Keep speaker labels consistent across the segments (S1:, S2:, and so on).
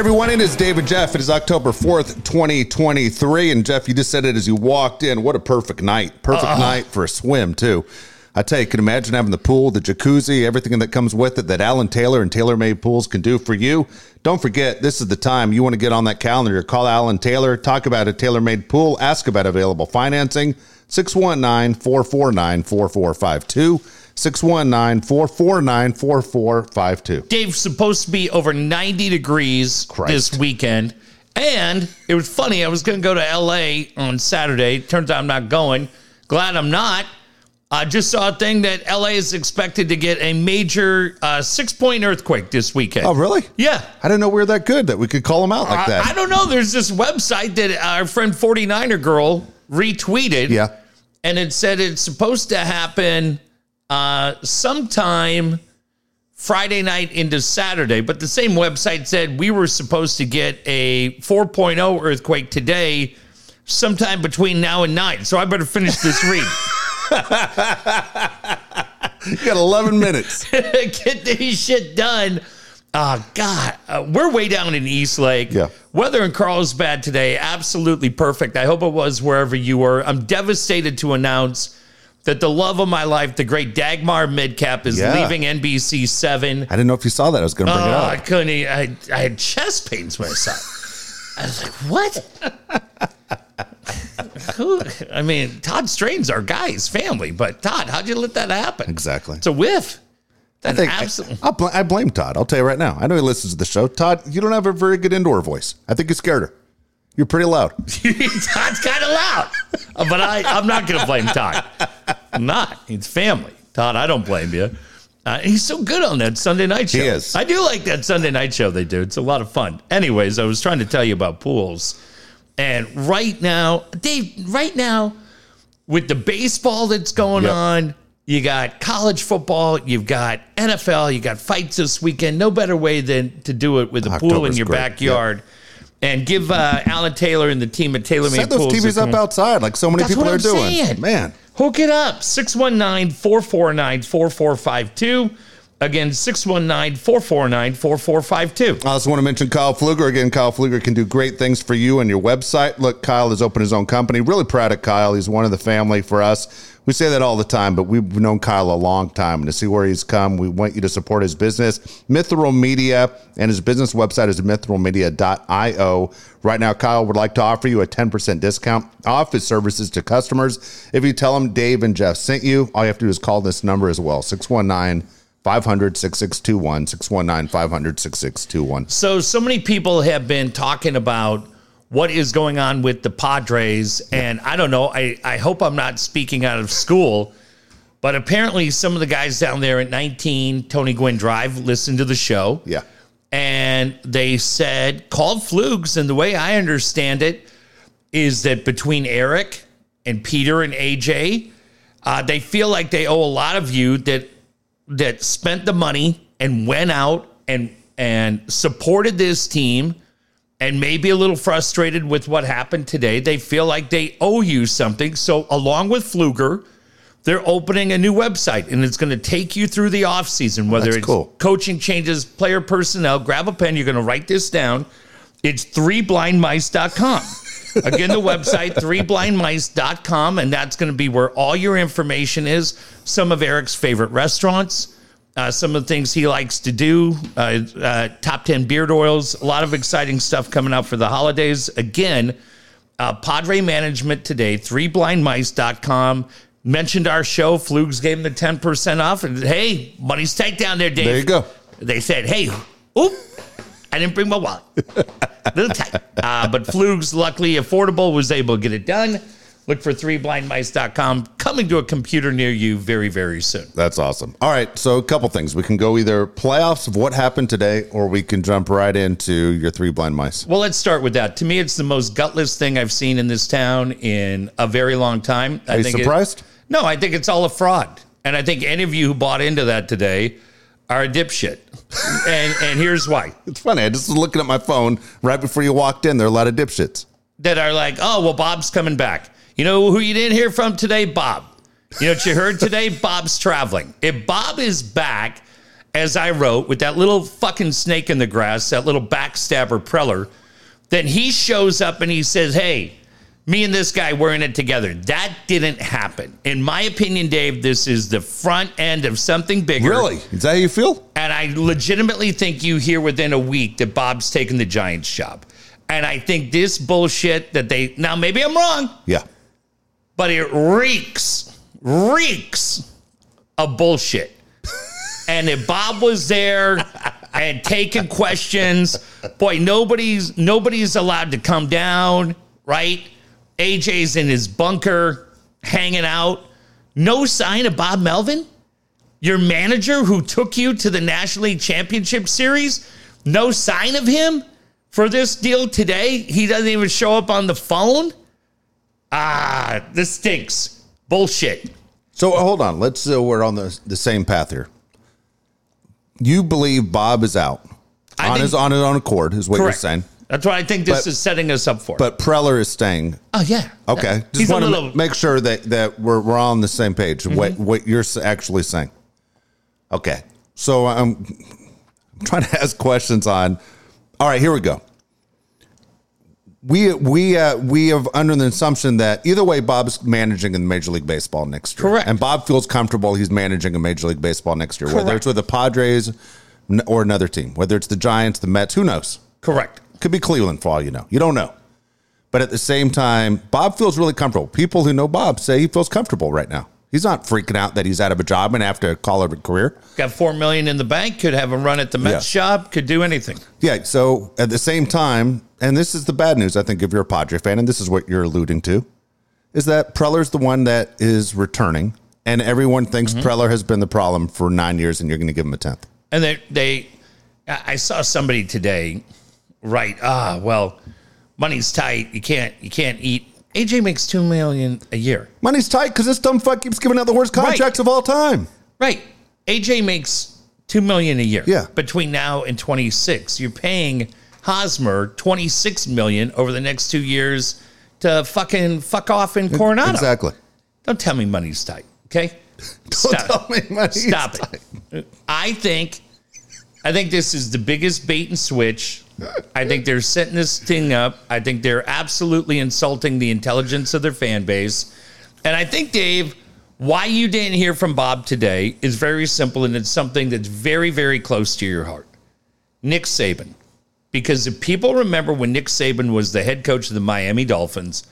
S1: everyone, it is David Jeff. It is October 4th, 2023. And Jeff, you just said it as you walked in. What a perfect night. Perfect uh-huh. night for a swim, too. I tell you, can imagine having the pool, the jacuzzi, everything that comes with it that Alan Taylor and Taylor Made Pools can do for you. Don't forget, this is the time you want to get on that calendar. Call Alan Taylor, talk about a tailor made pool, ask about available financing. 619 449 4452. 619 449 4452.
S2: Dave's supposed to be over 90 degrees
S1: Christ.
S2: this weekend. And it was funny. I was going to go to LA on Saturday. Turns out I'm not going. Glad I'm not. I just saw a thing that LA is expected to get a major uh, six point earthquake this weekend.
S1: Oh, really?
S2: Yeah.
S1: I didn't know we were that good that we could call them out like
S2: I,
S1: that.
S2: I don't know. There's this website that our friend 49er girl retweeted.
S1: yeah.
S2: and it said it's supposed to happen uh, sometime Friday night into Saturday. But the same website said we were supposed to get a 4.0 earthquake today, sometime between now and nine. So I better finish this read.
S1: You got 11 minutes.
S2: get this shit done. Oh God, uh, we're way down in East Lake.
S1: Yeah.
S2: Weather in Carlsbad today, absolutely perfect. I hope it was wherever you were. I'm devastated to announce that the love of my life, the great Dagmar Midcap, is
S1: Yeah.
S2: leaving NBC Seven.
S1: I didn't know if you saw that. I was going to bring
S2: Oh,
S1: it up.
S2: I couldn't. I had chest pains when I saw it. I was like, "What?" Who? I mean, Todd Strain's our guy, his family. But Todd, how'd you let that happen?
S1: Exactly.
S2: It's a whiff.
S1: I think
S2: absolutely.
S1: I, bl- I blame Todd. I'll tell you right now. I know he listens to the show. Todd, you don't have a very good indoor voice. I think you scared her. You're pretty loud.
S2: Todd's kind of loud, Uh, but I, I'm not going to blame Todd. I'm not. It's family. Todd, I don't blame you. Uh, he's so good on that Sunday night show.
S1: He is.
S2: I do like that Sunday night show they do. It's a lot of fun. Anyways, I was trying to tell you about pools. And right now, Dave, right now, with the baseball that's going
S1: Yep.
S2: on, you got college football, you've got NFL, you got fights this weekend. No better way than to do it with a pool in your
S1: great.
S2: backyard. And give uh, Alan Taylor and the team at Taylor Made
S1: Set those TVs up outside like so many
S2: That's
S1: people are
S2: I'm
S1: doing.
S2: saying.
S1: Man,
S2: Hook it up. 619 449 4452. Again, 619 449 4452.
S1: I also want to mention Kyle Fluger. Again, Kyle Fluger can do great things for you and your website. Look, Kyle has opened his own company. Really proud of Kyle. He's one of the family for us. We say that all the time, but we've known Kyle a long time. And to see where he's come, we want you to support his business, Mithril Media, and his business website is mithrilmedia.io. Right now, Kyle would like to offer you a 10% discount off his services to customers. If you tell him Dave and Jeff sent you, all you have to do is call this number as well 619 500 6621. 619 500 6621.
S2: So, so many people have been talking about what is going on with the Padres. And I don't know, I, I hope I'm not speaking out of school, but apparently some of the guys down there at 19 Tony Gwynn Drive listened to the show.
S1: Yeah.
S2: and they said called flugs and the way i understand it is that between eric and peter and aj uh, they feel like they owe a lot of you that that spent the money and went out and and supported this team and maybe a little frustrated with what happened today they feel like they owe you something so along with fluger they're opening a new website and it's going to take you through the offseason, whether
S1: That's
S2: it's
S1: cool.
S2: coaching changes, player personnel. Grab a pen. You're going to write this down. It's threeblindmice.com. Again, the website, threeblindmice.com. And that's going to be where all your information is. Some of Eric's favorite restaurants, uh, some of the things he likes to do, uh, uh, top 10 beard oils, a lot of exciting stuff coming out for the holidays. Again, uh, Padre Management today, threeblindmice.com. Mentioned our show. Flugs gave them the 10% off. And hey, money's tight down there, Dave.
S1: There you go.
S2: They said, hey, oop, I didn't bring my wallet. little tight. Uh, but Flugs, luckily affordable, was able to get it done. Look for threeblindmice.com coming to a computer near you very, very soon.
S1: That's awesome. All right, so a couple things. We can go either playoffs of what happened today, or we can jump right into your three blind mice.
S2: Well, let's start with that. To me, it's the most gutless thing I've seen in this town in a very long time. I
S1: Are you
S2: think it-
S1: surprised?
S2: no, I think it's all a fraud. And I think any of you who bought into that today are a dipshit. and and here's why.
S1: It's funny. I just was looking at my phone right before you walked in. There are a lot of dipshits.
S2: That are like, oh, well, Bob's coming back. You know who you didn't hear from today? Bob. You know what you heard today? Bob's traveling. If Bob is back as I wrote, with that little fucking snake in the grass, that little backstabber Preller, then he shows up and he says, Hey, me and this guy were in it together. That didn't happen. In my opinion, Dave, this is the front end of something bigger.
S1: Really? Is that how you feel?
S2: And I legitimately think you hear within a week that Bob's taking the Giants job. And I think this bullshit that they now maybe I'm wrong,
S1: Yeah.
S2: but it reeks, reeks of bullshit. and if Bob was there and taking questions, boy, nobody's nobody's allowed to come down, right? AJ's in his bunker hanging out. No sign of Bob Melvin? Your manager who took you to the National League Championship Series? No sign of him for this deal today? He doesn't even show up on the phone? Ah, this stinks. Bullshit.
S1: So hold on. Let's. Uh, we're on the the same path here. You believe Bob is out
S2: I
S1: on
S2: think-
S1: his on his own accord, is what
S2: Correct.
S1: you're saying.
S2: That's what I think this
S1: But-
S2: is setting us up for.
S1: But Preller is staying.
S2: oh yeah.
S1: Okay, just
S2: He's
S1: want to
S2: little
S1: make sure that that we're we're on the same page. What
S2: Mm-hmm.
S1: what you're actually saying. Okay, so I'm, I'm trying to ask questions on. All right, here we go. We we uh, we have under the assumption that either way, Bob's managing in Major League Baseball next year,
S2: Correct.
S1: And Bob feels comfortable he's managing in Major League Baseball next year, whether it's with the Padres or another team, whether it's the Giants, the Mets, who knows?
S2: correct.
S1: Could be Cleveland for all you know. You don't know. But at the same time, Bob feels really comfortable. People who know Bob say he feels comfortable right now. He's not freaking out that he's out of a job and have to call it a career.
S2: Got four million in the bank, could have a run at the Mets
S1: Yeah.
S2: job, could do anything.
S1: Yeah. So at the same time, and this is the bad news, I think, if you're a Padre fan, and this is what you're alluding to, is that Preller's the one that is returning, and everyone thinks mm-hmm. Preller has been the problem for nine years, and you're going to give him a tenth.
S2: And they they I saw somebody today write, ah, well, money's tight. You can't you can't eat. AJ makes two million a year.
S1: Money's tight because this dumb fuck keeps giving out the worst contracts of all time.
S2: Right. AJ makes two million a year.
S1: Yeah.
S2: Between now and twenty six. You're paying Hosmer twenty six million over the next two years to fucking fuck off in Coronado.
S1: Exactly.
S2: Don't tell me money's tight. Okay?
S1: Don't tell me money's
S2: Stop
S1: tight.
S2: it. I think I think this is the biggest bait and switch. I think they're setting this thing up. I think they're absolutely insulting the intelligence of their fan base. And I think, Dave, why you didn't hear from Bob today is very simple, and it's something that's very, very close to your heart. Nick Saban. Because if people remember when Nick Saban was the head coach of the Miami Dolphins,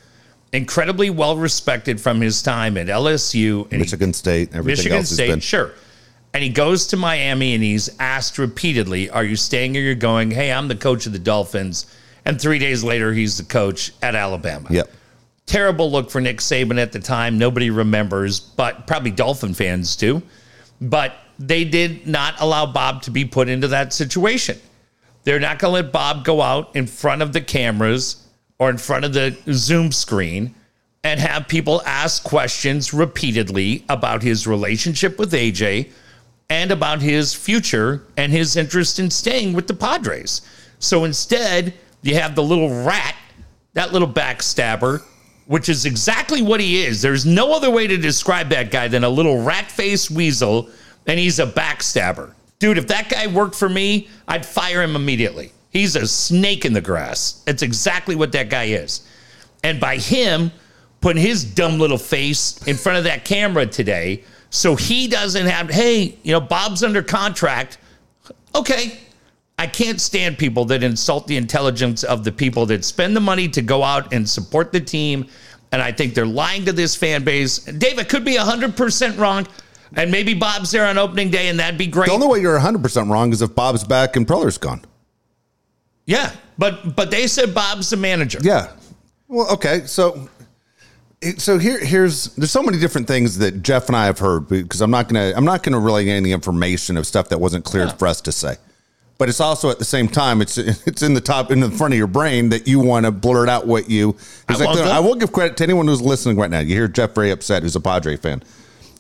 S2: incredibly well respected from his time at LSU and
S1: Michigan State, everything
S2: Michigan
S1: else
S2: State,
S1: been.
S2: sure. And he goes to Miami and he's asked repeatedly, Are you staying or you're going? Hey, I'm the coach of the Dolphins. And three days later, he's the coach at Alabama.
S1: Yep.
S2: Terrible look for Nick Saban at the time. Nobody remembers, but probably Dolphin fans do. But they did not allow Bob to be put into that situation. They're not going to let Bob go out in front of the cameras or in front of the Zoom screen and have people ask questions repeatedly about his relationship with AJ and about his future and his interest in staying with the Padres. So instead, you have the little rat, that little backstabber, which is exactly what he is. There's no other way to describe that guy than a little rat faced weasel, and he's a backstabber. Dude, if that guy worked for me, I'd fire him immediately. He's a snake in the grass. It's exactly what that guy is. And by him putting his dumb little face in front of that camera today, so he doesn't have, hey, you know, Bob's under contract. Okay. I can't stand people that insult the intelligence of the people that spend the money to go out and support the team. And I think they're lying to this fan base. Dave, it could be 100% wrong. And maybe Bob's there on opening day, and that'd be great.
S1: The only way you're 100% wrong is if Bob's back and Preller's gone.
S2: yeah. But but they said Bob's the manager.
S1: Yeah. Well, okay. So, so here, here's there's so many different things that Jeff and I have heard because I'm not gonna I'm not gonna relay any information of stuff that wasn't clear for us to say. But it's also at the same time it's it's in the top in the front of your brain that you want to blurt out what you.
S2: I want.
S1: I will give credit to anyone who's listening right now. You hear Jeff very upset, who's a Padre fan.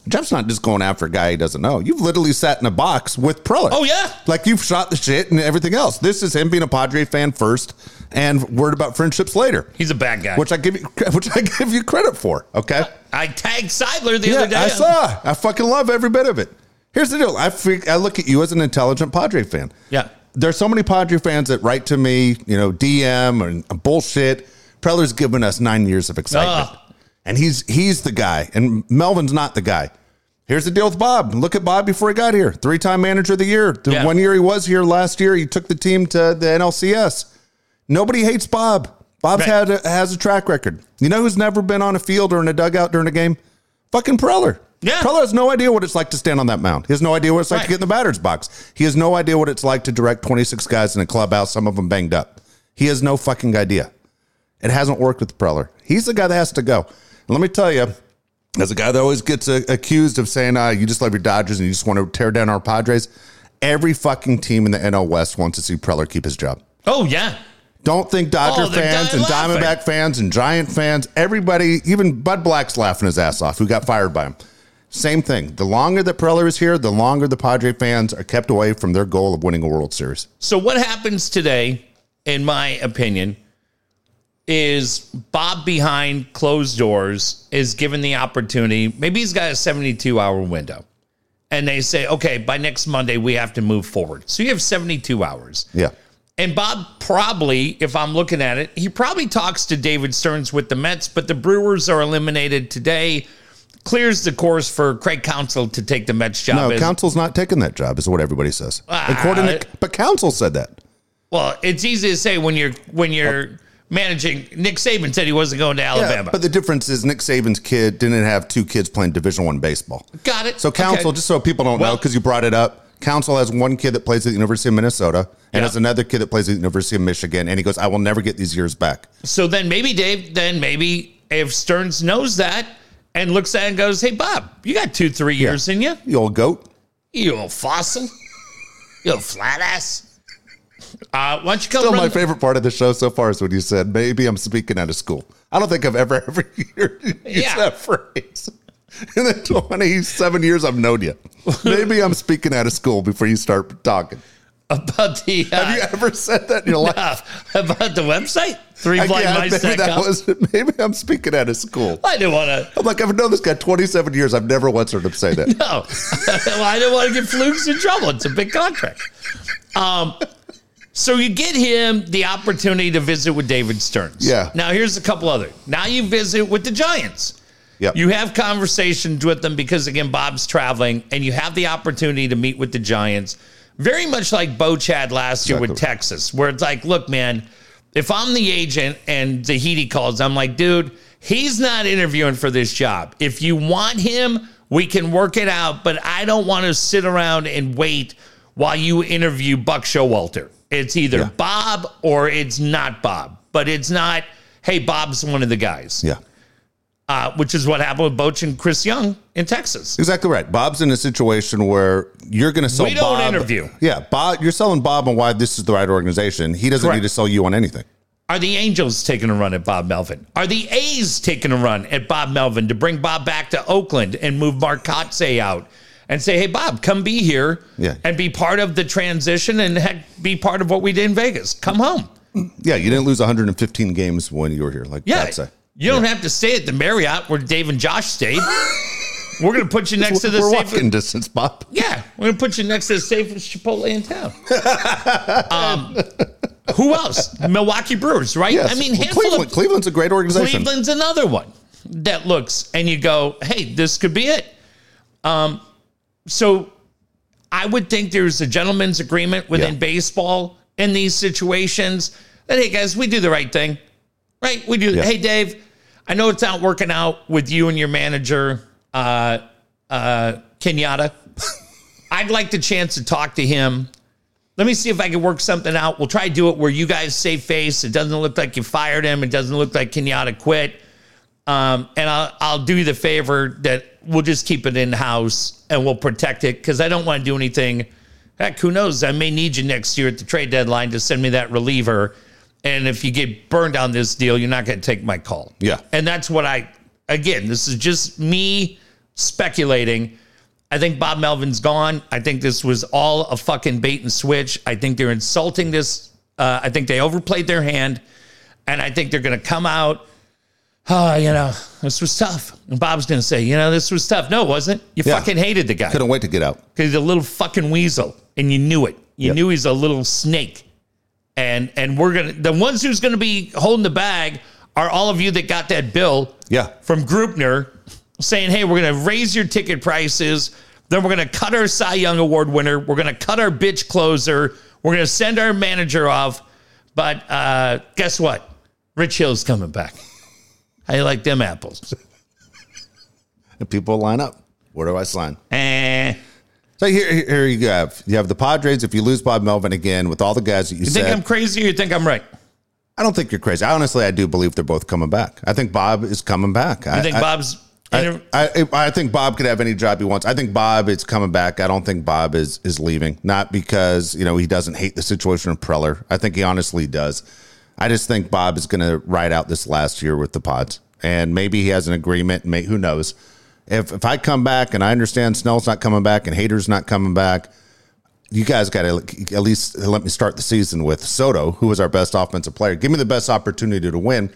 S1: Jeff's not just going after a guy he doesn't know. You've literally sat in a box with Preller.
S2: Oh, yeah.
S1: Like you've shot the shit and everything else. This is him being a Padre fan first and worried about friendships later.
S2: He's a bad guy.
S1: Which I give you which I give you credit for. Okay.
S2: I tagged Seidler the
S1: Yeah,
S2: other day.
S1: I saw. I fucking love every bit of it. Here's the deal. I freak, I look at you as an intelligent Padre fan.
S2: Yeah.
S1: There's so many Padre fans that write to me, you know, DM and bullshit. Preller's given us nine years of excitement,
S2: Ugh.
S1: And he's he's the guy, and Melvin's not the guy. Here's the deal with Bob. Look at Bob before he got here. Three time manager of the year. The
S2: Yeah.
S1: one year he was here last year, he took the team to the NLCS. Nobody hates Bob. Bob's
S2: Right.
S1: had a, has a track record. You know who's never been on a field or in a dugout during a game? Fucking Preller.
S2: Yeah.
S1: Preller has no idea what it's like to stand on that mound. He has no idea what it's like
S2: Right.
S1: to get in the batter's box. He has no idea what it's like to direct 26 guys in a clubhouse, some of them banged up. He has no fucking idea. It hasn't worked with Preller. He's the guy that has to go. Let me tell you, as a guy that always gets uh, accused of saying, uh, you just love your Dodgers and you just want to tear down our Padres, every fucking team in the NL West wants to see Preller keep his job.
S2: Oh yeah.
S1: Don't think Dodger
S2: Oh,
S1: fans and
S2: laughing.
S1: Diamondback fans and Giant fans, everybody, even Bud Black's laughing his ass off, who got fired by him. Same thing. The longer that Preller is here, the longer the Padre fans are kept away from their goal of winning a World Series.
S2: So what happens today, in my opinion, is Bob behind closed doors is given the opportunity. Maybe he's got a 72 hour window. And they say, okay, by next Monday, we have to move forward. So you have 72 hours.
S1: Yeah.
S2: And Bob probably, if I'm looking at it, he probably talks to David Stearns with the Mets, but the Brewers are eliminated today. Clears the course for Craig Counsell to take the Mets job.
S1: No,
S2: as-
S1: Counsell's not taking that job, is what everybody says.
S2: Ah,
S1: According to, but Council said that.
S2: well, it's easy to say when you're when you're managing. Nick Saban said he wasn't going to Alabama.
S1: but the difference is Nick Saban's kid didn't have two kids playing Division One baseball.
S2: Got it.
S1: So Counsell,
S2: Okay.
S1: just so people don't know, because you brought it up, Counsell has one kid that plays at the University of Minnesota and
S2: Yeah.
S1: has another kid that plays at the University of Michigan, and he goes, "I will never get these years back."
S2: So then maybe Dave, then maybe if Stearns knows that and looks at it and goes, "Hey Bob, you got two, three years in you,
S1: You old goat.
S2: you old fossil, you old flat ass." Uh, why don't you come
S1: Still, my favorite part of the show so far is when you said, "Maybe I'm speaking out of school." I don't think I've ever ever heard you use
S2: Yeah.
S1: that phrase. In the 27 years I've known you, maybe I'm speaking out of school before you start talking.
S2: about the uh,
S1: Have you ever said that in your life?
S2: uh, about the website
S1: I can't- maybe that was maybe I'm speaking out of school.
S2: I didn't want to.
S1: I'm like I've known this guy 27 years. I've never once heard him say that.
S2: No, well, I didn't want to get Flugs in trouble. It's a big contract. Um, so you get him the opportunity to visit with David Stearns.
S1: Yeah.
S2: Now here's a couple other. Now you visit with the Giants.
S1: Yep.
S2: You have conversations with them because again Bob's traveling, and you have the opportunity to meet with the Giants. Very much like Boch had last year with Texas, where it's like, look, man, if I'm the agent and Zaidi calls, I'm like, dude, he's not interviewing for this job. If you want him, we can work it out, but I don't want to sit around and wait while you interview Buck Showalter. It's either
S1: Yeah.
S2: Bob or it's not Bob, but it's not, hey, Bob's one of the guys
S1: Yeah.
S2: uh, which is what happened with Boch and Chris Young in Texas.
S1: Exactly right. Bob's in a situation where you're going to sell
S2: We don't
S1: Bob.
S2: interview.
S1: Yeah, Bob. You're selling Bob on why this is the right organization. He doesn't
S2: Correct.
S1: need to sell you on anything.
S2: Are the Angels taking a run at Bob Melvin? Are the A's taking a run at Bob Melvin to bring Bob back to Oakland and move Mark Kotsay out and say, hey, Bob, come be here
S1: Yeah.
S2: and be part of the transition and heck, be part of what we did in Vegas. Come home.
S1: Yeah, you didn't lose 115 games when you were here. Like
S2: Yeah.
S1: I'd.
S2: You don't have to stay at the Marriott where Dave and Josh stayed. We're going to put you next to the
S1: we're
S2: safest.
S1: walking distance, Bob.
S2: Yeah, we're gonna put you next to the safest Chipotle in town. um, who else? Milwaukee Brewers, right?
S1: Yes.
S2: I mean,
S1: Well, Cleveland,
S2: of
S1: Cleveland's a great organization.
S2: Cleveland's another one that looks and you go, hey, this could be it. Um, so I would think there's a gentleman's agreement within
S1: Yeah.
S2: baseball in these situations that hey guys, we do the right thing, right? We do.
S1: Yeah.
S2: Hey Dave, I know it's not working out with you and your manager, uh, uh, Kenyatta. I'd like the chance to talk to him. Let me see if I can work something out. We'll try to do it where you guys save face. It doesn't look like you fired him. It doesn't look like Kenyatta quit. Um, and I'll, I'll do you the favor that we'll just keep it in house and we'll protect it because I don't want to do anything. Heck, who knows? I may need you next year at the trade deadline to send me that reliever. And if you get burned on this deal, you're not going to take my call.
S1: Yeah.
S2: And that's what I, again, this is just me speculating. I think Bob Melvin's gone. I think this was all a fucking bait and switch. I think they're insulting this. Uh, I think they overplayed their hand. And I think they're going to come out oh, you know, this was tough. And Bob's going to say, you know, this was tough. No, it wasn't. You
S1: Yeah.
S2: fucking hated the guy
S1: Couldn't wait to get out.
S2: because he's a little fucking weasel, and you knew it. You
S1: Yep.
S2: knew he's a little snake, and and we're gonna the ones who's gonna be holding the bag are all of you that got that bill
S1: Yeah.
S2: from Greupner saying, "Hey, we're gonna raise your ticket prices." Then we're going to cut our Cy Young Award winner. We're going to cut our bitch closer. We're going to send our manager off. But uh, guess what? Rich Hill's coming back. How you like them apples?
S1: And people line up. Where do I sign?
S2: Eh.
S1: So here, here you have you have the Padres. If you lose Bob Melvin again with all the guys that you,
S2: You
S1: said,
S2: think I'm crazy or you think I'm right?
S1: I don't think you're crazy. I honestly, I do believe they're both coming back. I think Bob is coming back.
S2: You
S1: I
S2: think
S1: I,
S2: Bob's.
S1: I, I, I think Bob could have any job he wants. I think Bob is coming back. I don't think Bob is is leaving. Not because you know he doesn't hate the situation of Preller. I think he honestly does. I just think Bob is going to ride out this last year with the Pods, and maybe he has an agreement. May, who knows? If if I come back and I understand Snell's not coming back and Hader's not coming back, you guys got to at least let me start the season with Soto, who was our best offensive player. Give me the best opportunity to win.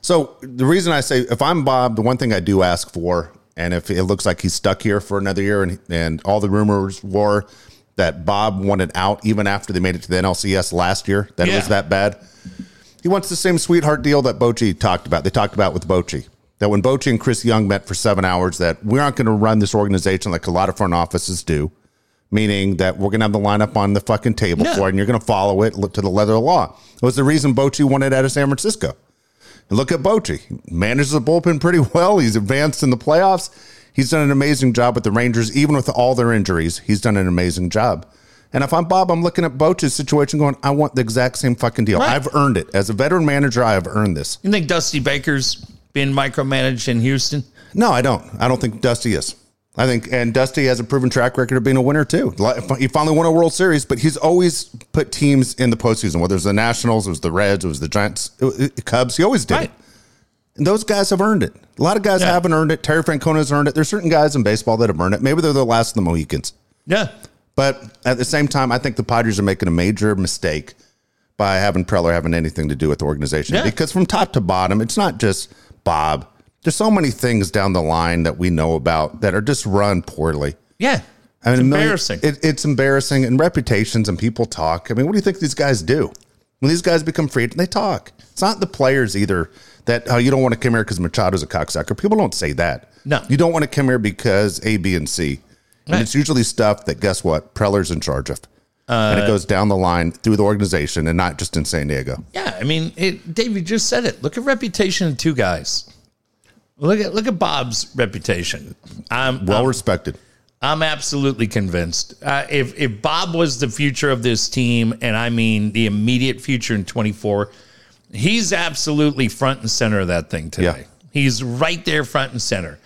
S1: So the reason I say if I'm Bob, the one thing I do ask for, and if it looks like he's stuck here for another year, and and all the rumors were that Bob wanted out even after they made it to the NLCS last year, that it was that bad. He wants the same sweetheart deal that Bochy talked about. They talked about with Bochy. That when Bochy and Chris Young met for seven hours, that we aren't going to run this organization like a lot of front offices do, meaning that we're going to have the lineup on the fucking table
S2: Yeah.
S1: for it, and you're going to follow it to the letter of the law. It was the reason Bochy wanted out of San Francisco. And look at Bochy. He manages the bullpen pretty well. He's advanced in the playoffs. He's done an amazing job with the Rangers, even with all their injuries. He's done an amazing job. And if I'm Bob, I'm looking at Bochy's situation going, I want the exact same fucking deal.
S2: Right.
S1: I've earned it. As a veteran manager, I have earned this.
S2: You think Dusty Baker's been micromanaged in Houston?
S1: No, I don't. I don't think Dusty is. I think, and Dusty has a proven track record of being a winner too. He finally won a World Series, but he's always put teams in the postseason. Whether it was the Nationals, it was the Reds, it was the Giants, it Cubs. He always did
S2: Right.
S1: it. And those guys have earned it. A lot of guys
S2: Yeah.
S1: haven't earned it. Terry Francona has earned it. There's certain guys in baseball that have earned it. Maybe they're the last of the Mohicans.
S2: Yeah.
S1: But at the same time, I think the Padres are making a major mistake by having Preller having anything to do with the organization.
S2: Yeah.
S1: Because from top to bottom, it's not just Bob. There's so many things down the line that we know about that are just run poorly.
S2: Yeah.
S1: I mean,
S2: it's
S1: million-
S2: embarrassing.
S1: It, it's embarrassing, and reputations and people talk. I mean, what do you think these guys do? When these guys become free they talk. It's not the players either that oh, you don't want to come here because Machado's a cocksucker. People don't say that.
S2: No.
S1: you don't want to come here because A, B, and C. And
S2: Right.
S1: it's usually stuff that guess what Preller's in charge of, and
S2: Uh,
S1: it goes down the line through the organization and not just in San Diego.
S2: yeah. I mean, it, Dave, you just said it. Look at reputation of two guys. Look at look at Bob's reputation. I'm
S1: Well
S2: I'm,
S1: respected.
S2: I'm absolutely convinced. Uh, if if Bob was the future of this team, and I mean the immediate future in 24, he's absolutely front and center of that thing today.
S1: Yeah.
S2: He's right there, front and center.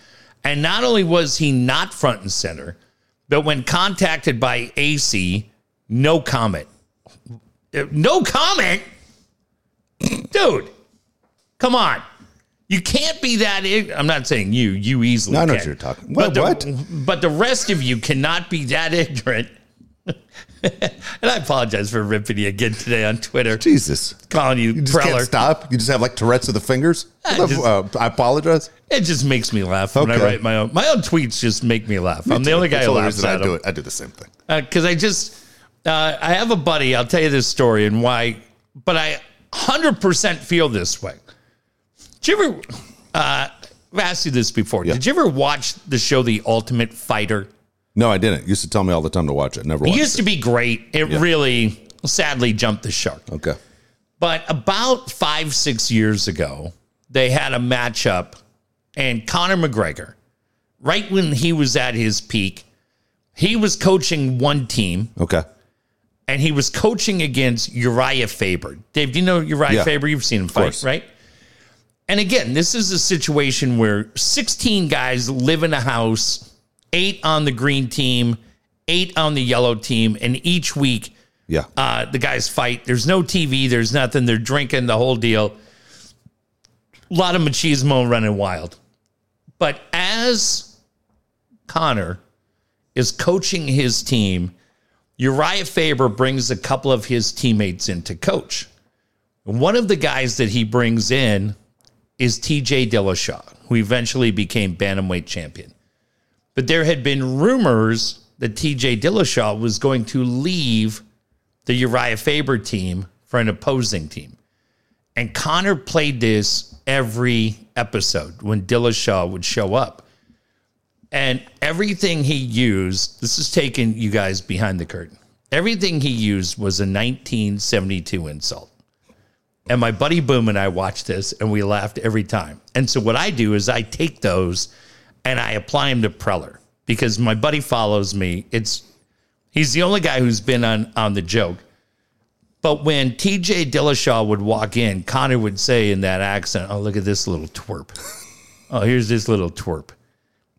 S2: And not only was he not front and center, but when contacted by Acee, no comment. No comment, dude. Come on. You can't be that. ig- I'm not saying you. You easily.
S1: No, I know
S2: can.
S1: what you're talking-
S2: But the,
S1: what?
S2: But the rest of you cannot be that ignorant. and I apologize for ripping you again today on Twitter,
S1: Jesus,
S2: calling you,
S1: you just can't stop. You just have like Tourette's of the fingers.
S2: I
S1: Uh, I apologize.
S2: It just makes me laugh when I write my own. My own tweets just make me laugh. I'm the only guy
S1: That's
S2: who laughs at
S1: I do it. I do the same thing.
S2: because I just uh, I have a buddy. I'll tell you this story and why, but I hundred percent feel this way. Did you ever? Uh, I've asked you this before. Did you ever watch the show The Ultimate Fighter?
S1: No, I didn't. You used to tell me all the time to watch it. Never
S2: It
S1: watched
S2: used to be great. It really sadly jumped the shark.
S1: Okay.
S2: But about five, six years ago, they had a matchup, and Conor McGregor, right when he was at his peak, he was coaching one team
S1: Okay.
S2: and he was coaching against Uriah Faber. Dave, do you know Uriah
S1: Yeah,
S2: Faber? You've seen him fight,
S1: course.
S2: right? And again, this is a situation where 16 guys live in a house, eight on the green team, eight on the yellow team, and each week
S1: Yeah.
S2: uh, the guys fight. There's no TV, there's nothing. They're drinking the whole deal. A lot of machismo running wild. But as Conor is coaching his team, Uriah Faber brings a couple of his teammates in to coach. One of the guys that he brings in is TJ Dillashaw, who eventually became bantamweight champion. But there had been rumors that TJ Dillashaw was going to leave the Uriah Faber team for an opposing team. And Conor played this every episode when Dillashaw would show up. And everything he used, this is taking you guys behind the curtain. Everything he used was a 1972 insult. And my buddy Boom and I watched this and we laughed every time. And so what I do is I take those and I apply them to Preller because my buddy follows me. It's he's the only guy who's been on on the joke. But when TJ Dillashaw would walk in, Conor would say in that accent, Oh, look at this little twerp. Oh, here's this little twerp.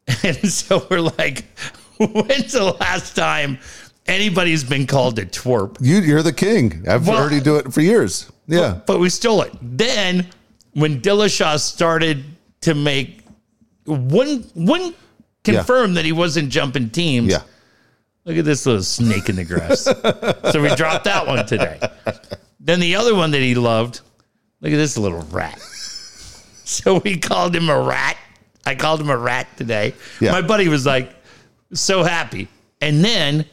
S2: And so we're like, when's the last time anybody's been called a twerp?
S1: You, you're the king. I've
S2: Well-
S1: heard you do it for years. Yeah.
S2: But we stole it. Then when Dillashaw started to make wouldn't wouldn't confirm that he wasn't jumping teams.
S1: Yeah.
S2: Look at this little snake in the grass. so we dropped that one today. Then the other one that he loved, look at this little rat. So we called him a rat. I called him a rat today.
S1: Yeah.
S2: My buddy was like so happy. And then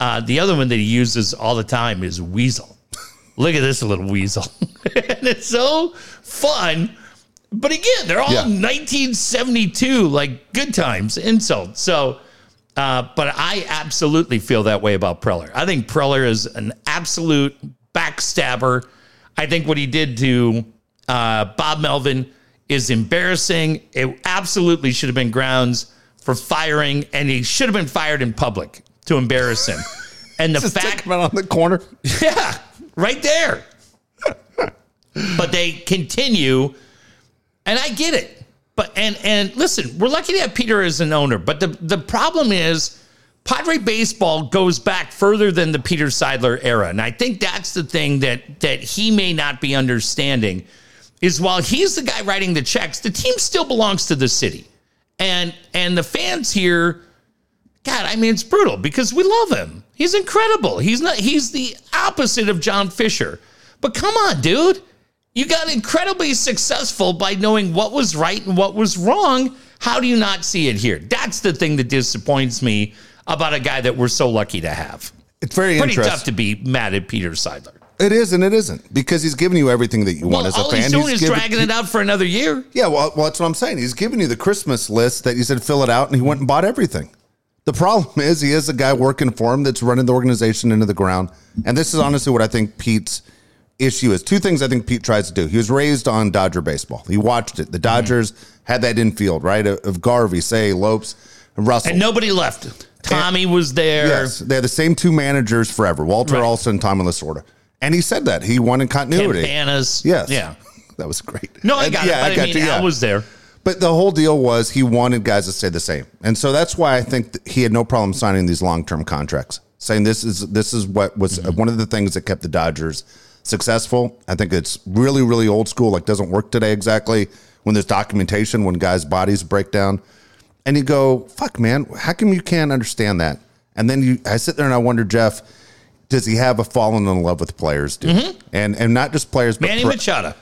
S2: uh, the other one that he uses all the time is weasel. Look at this little weasel. and it's so fun. But again, they're all
S1: Yeah.
S2: 1972, like good times, insults. So, uh, but I absolutely feel that way about Preller. I think Preller is an absolute backstabber. I think what he did to uh, Bob Melvin is embarrassing. It absolutely should have been grounds for firing, and he should have been fired in public to embarrass him. And the fact
S1: take him out on the corner.
S2: yeah, right there. but they continue, and I get it. But and and listen, we're lucky to have Peter as an owner. But the the problem is, Padre baseball goes back further than the Peter Seidler era, and I think that's the thing that that he may not be understanding. Is while he's the guy writing the checks, the team still belongs to the city, and and the fans here. God, I mean, it's brutal because we love him. He's incredible. He's not. He's the opposite of John Fisher. But come on, dude. You got incredibly successful by knowing what was right and what was wrong. How do you not see it here? That's the thing that disappoints me about a guy that we're so lucky to have.
S1: It's very
S2: Pretty
S1: interesting.
S2: tough to be mad at Peter Seidler.
S1: It is and it isn't because he's giving you everything that you want as a
S2: all
S1: fan.
S2: he's doing is
S1: giving-
S2: dragging it out for another year.
S1: Yeah, well, well, that's what I'm saying. He's giving you the Christmas list that you said fill it out, and he went and bought everything. The problem is he is a guy working for him that's running the organization into the ground. And this is honestly what I think Pete's issue is. Two things I think Pete tries to do. He was raised on Dodger baseball. He watched it. The Dodgers had that infield, right? Of Garvey, Cey, Lopes, and Russell.
S2: And nobody left. Tommy was there.
S1: Yes, they're the same two managers forever, Walter
S2: Right.
S1: Alston Tommy Lasorda. And he said that. He wanted continuity.
S2: Campanis.
S1: Yes.
S2: Yeah.
S1: That was great.
S2: No, I
S1: And-
S2: got it. But I, mean,
S1: you, yeah.
S2: I was there.
S1: But the whole deal was he wanted guys to stay the same, and so that's why I think that he had no problem signing these long term contracts, saying this is this is what was
S2: Mm-hmm.
S1: one of the things that kept the Dodgers successful. I think it's really really old school, like doesn't work today exactly. When there's documentation, when guys' bodies break down, and you go, "Fuck, man, how come you can't understand that?" And then you, I sit there and I wonder, Jeff, does he have a fallen in love with players, dude? And and not just players, but
S2: Mm-hmm. Manny
S1: pro-
S2: Machado.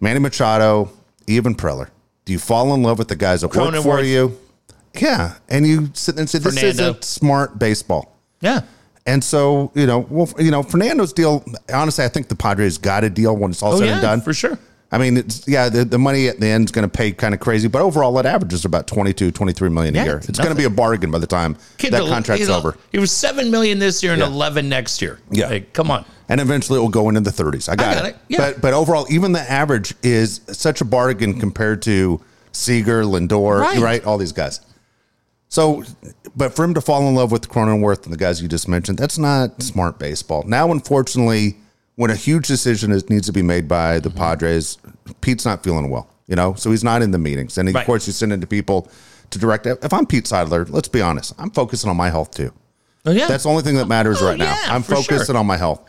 S1: Manny Machado, even Preller. Do you fall in love with the guys that work for you? Yeah. And you sit there and say, this
S2: Fernando.
S1: isn't smart baseball.
S2: Yeah.
S1: And so, you know, well, you know, Fernando's deal, honestly, I think the Padres got a deal when it's all
S2: Oh,
S1: said
S2: yeah,
S1: and done.
S2: for sure.
S1: I mean, it's, yeah, the, the money at the end is going to pay kind of crazy, but overall, that averages about 22, 23 million a
S2: Yeah,
S1: year.
S2: it's
S1: going to be a bargain by the time
S2: Kid,
S1: that contract's over.
S2: He was seven million this year and
S1: Yeah.
S2: eleven next year.
S1: Yeah.
S2: Like, come on.
S1: and eventually it will go into the 30s. I got,
S2: got
S1: it.
S2: it. Yeah.
S1: But but overall, even the average is such a bargain compared to Seager, Lindor,
S2: Right.
S1: right. All these guys. So, but for him to fall in love with Cronenworth and the guys you just mentioned, that's not smart baseball. Now, unfortunately, when a huge decision is, needs to be made by the Padres, Pete's not feeling well, you know, so he's not in the meetings. And
S2: Right.
S1: of course, he's sending to people to direct. If I'm Pete Seidler, let's be honest, I'm focusing on my health too.
S2: Oh, yeah.
S1: That's the only thing that matters
S2: Oh,
S1: right now.
S2: yeah,
S1: I'm focusing
S2: sure.
S1: on my health.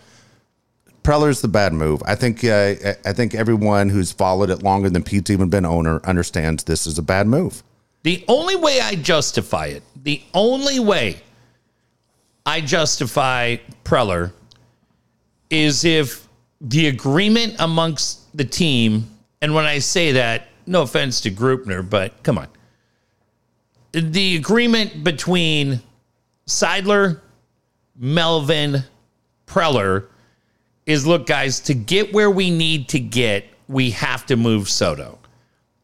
S1: Preller's the bad move. I think. Uh, I think everyone who's followed it longer than Pete's even been owner understands this is a bad move.
S2: The only way I justify it, the only way I justify Preller is if the agreement amongst the team, and when I say that, no offense to Greupner, but come on. The agreement between Seidler, Melvin, Preller is look, guys, to get where we need to get, we have to move Soto.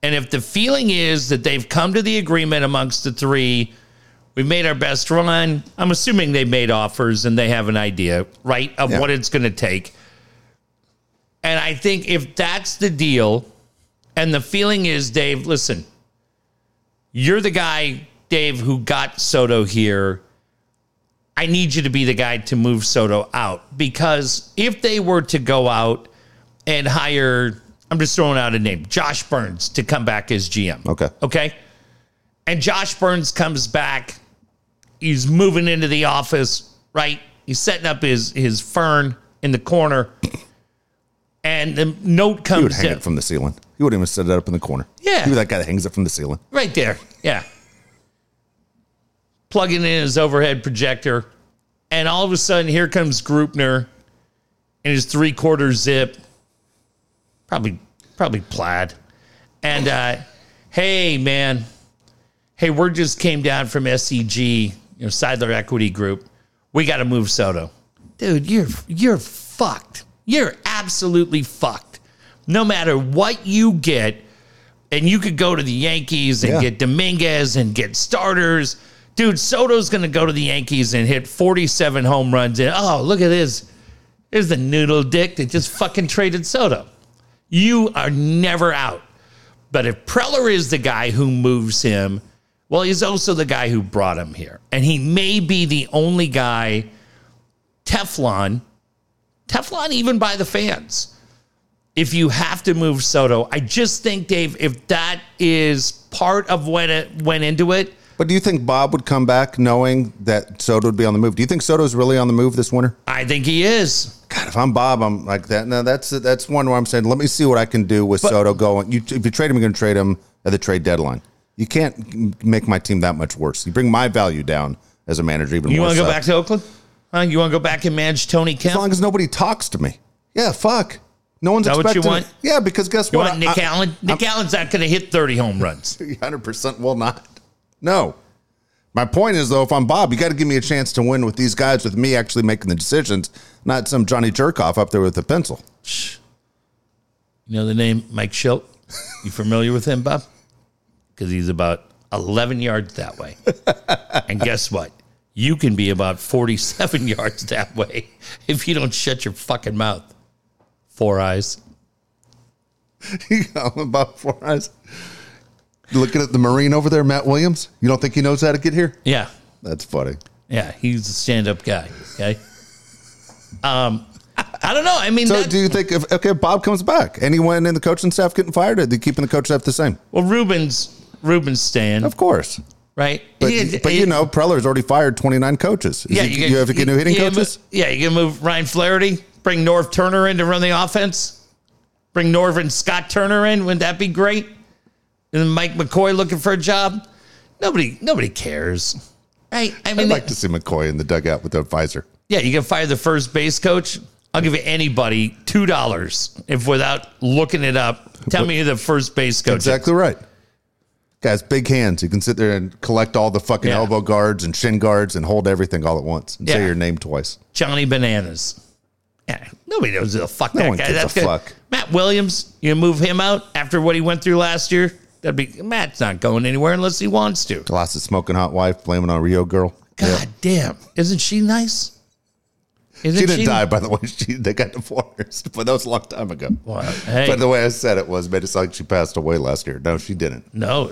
S2: And if the feeling is that they've come to the agreement amongst the three, we've made our best run. I'm assuming they made offers and they have an idea, right, of
S1: Yeah.
S2: what it's going to take. And I think if that's the deal, and the feeling is, Dave, listen, you're the guy, Dave, who got Soto here. I need you to be the guy to move Soto out because if they were to go out and hire, I'm just throwing out a name, Josh Byrnes to come back as GM.
S1: Okay.
S2: Okay. And Josh Byrnes comes back. He's moving into the office, right? He's setting up his his fern in the corner. And the note comes.
S1: He would hang it from the ceiling. He wouldn't even set it up in the corner.
S2: Yeah.
S1: He'd be that guy that hangs it from the ceiling.
S2: Right there. Yeah. Plugging in his overhead projector. And all of a sudden, here comes Greupner in his three quarter zip. Probably, probably plaid. And uh, hey, man. Hey, word just came down from SEG, you know, Seidler Equity Group. We got to move Soto. Dude, you're you're fucked. You're absolutely fucked. No matter what you get, and you could go to the Yankees and
S1: Yeah.
S2: get Dominguez and get starters. Dude, Soto's going to go to the Yankees and hit 47 home runs. And oh, look at this. There's the noodle dick that just fucking traded Soto. You are never out. But if Preller is the guy who moves him, well, he's also the guy who brought him here. And he may be the only guy, Teflon, Teflon even by the fans. If you have to move Soto, I just think, Dave, if that is part of what it went into it,
S1: But do you think Bob would come back knowing that Soto would be on the move? Do you think Soto's really on the move this winter?
S2: I think he is.
S1: God, if I'm Bob, I'm like that. No, that's that's one where I'm saying, let me see what I can do with Soto going. You, if you trade him, you're going to trade him at the trade deadline. You can't make my team that much worse. You bring my value down as a manager even
S2: You
S1: more.
S2: You want to go back to Oakland? Huh? You want to go back and manage Tony Kemp?
S1: as long as nobody talks to me. Yeah, fuck. No one's
S2: that what you
S1: expecting.
S2: want?
S1: it. Yeah, because guess
S2: You
S1: what?
S2: want Nick Allen? Nick Allen's not going to hit 30 home runs.
S1: Hundred percent will not. No. My point is though, if I'm Bob, you got to give me a chance to win with these guys, with me actually making the decisions, not some Johnny Jerkoff up there with a pencil.
S2: You know the name Mike Shildt? You familiar with him, Bob? Because he's about 11 yards that way. and guess what? You can be about 47 yards that way if you don't shut your fucking mouth. Four eyes.
S1: You know, about four eyes. Looking at the Marine over there, Matt Williams. You don't think he knows how to get here?
S2: Yeah.
S1: That's funny.
S2: Yeah. He's a stand up guy. Okay. Um, I don't know. I mean,
S1: So,
S2: that-
S1: do you think if okay, Bob comes back, anyone in the coaching staff getting fired, or are they keeping the coaching staff the same?
S2: well, Ruben's Ruben's staying,
S1: Of course,
S2: right?
S1: but
S2: He-
S1: but
S2: he-
S1: you know, Preller's already fired twenty nine coaches. Is he- you, have to get new hitting
S2: you
S1: coaches.
S2: move- yeah, you can move Ryan Flaherty, bring Norv Turner in to run the offense, bring Norv and Scott Turner in. Wouldn't that be great? And Mike McCoy looking for a job. Nobody, nobody cares, right? I mean,
S1: I'd like to see McCoy in the dugout with the visor.
S2: yeah, you can fire the first base coach. I'll give anybody two dollars if, without looking it up, tell me who the first base coach. is.
S1: Exactly right. Guys, big hands. You can sit there and collect all the fucking
S2: Yeah.
S1: elbow guards and shin guards and hold everything all at once and say your name twice.
S2: Johnny Bananas. Yeah, nobody knows who the fuck that
S1: one
S2: guy.
S1: a
S2: That's good.
S1: fuck.
S2: Matt Williams, you move him out after what he went through last year. That'd be Matt's not going anywhere unless he wants to.
S1: Lost his smoking hot wife, blaming on Rio girl.
S2: God damn, isn't she nice? Isn't
S1: She didn't die, by the way. She they got divorced, but that was a long time ago.
S2: Well, hey,
S1: But the way I said it was made it sound like she passed away last year. No, she didn't.
S2: no.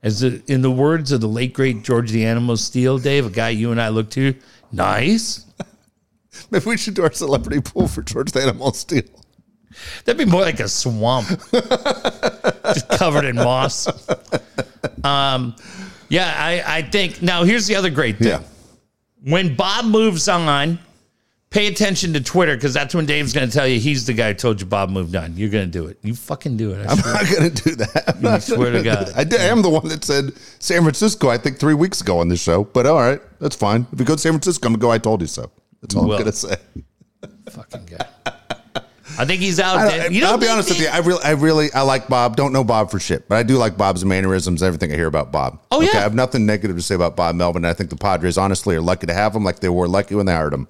S2: As the, in the words of the late great George the Animal Steele, Dave, a guy you and I look to, nice.
S1: Maybe we should do our celebrity pool for George the Animal Steele.
S2: That'd be more like a swamp, just covered in moss. Um, yeah, I, I think. Now, here's the other great thing.
S1: Yeah.
S2: When Bob moves on, pay attention to Twitter because that's when Dave's going to tell you he's the guy who told you Bob moved on. You're going to do it. You fucking do it. I
S1: I'm not going to do that.
S2: I swear to God.
S1: I, did, I am the one that said San Francisco, I think three weeks ago on this show. But all right, that's fine. If you go to San Francisco, I'm going to go, I told you so. That's all
S2: will.
S1: I'm going to say.
S2: fucking guy. I think he's out.
S1: I
S2: there. You
S1: I'll be honest with you. I really, I really, I like Bob. Don't know Bob for shit, but I do like Bob's mannerisms. Everything I hear about Bob.
S2: Oh,
S1: Okay,
S2: yeah.
S1: I have nothing negative to say about Bob Melvin. I think the Padres honestly are lucky to have him, like they were lucky when they hired him.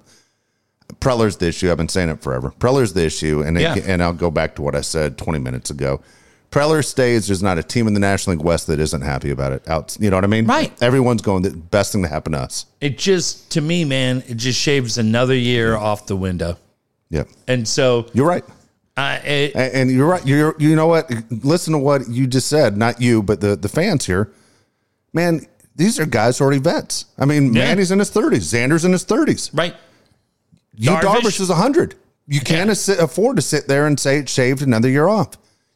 S1: Preller's the issue. I've been saying it forever. Preller's the issue, and it- and I'll go back to what I said 20 minutes ago. Preller stays. There's not a team in the National League West that isn't happy about it. Out, you know what I mean?
S2: Right.
S1: Everyone's going. The best thing to happen to us.
S2: It just to me, man, it just shaves another year off the window.
S1: Yeah,
S2: And so,
S1: you're right.
S2: uh, it,
S1: And, and you're right. You're you know what? Listen to what you just said. Not you, but the the fans here. Man, these are guys who are already vets. I mean,
S2: Yeah.
S1: Manny's in his thirties. Xander's in his thirties.
S2: right?
S1: You
S2: Darvish-
S1: Darvish is hundred. You can't assi- afford to sit there and say it shaved another year off.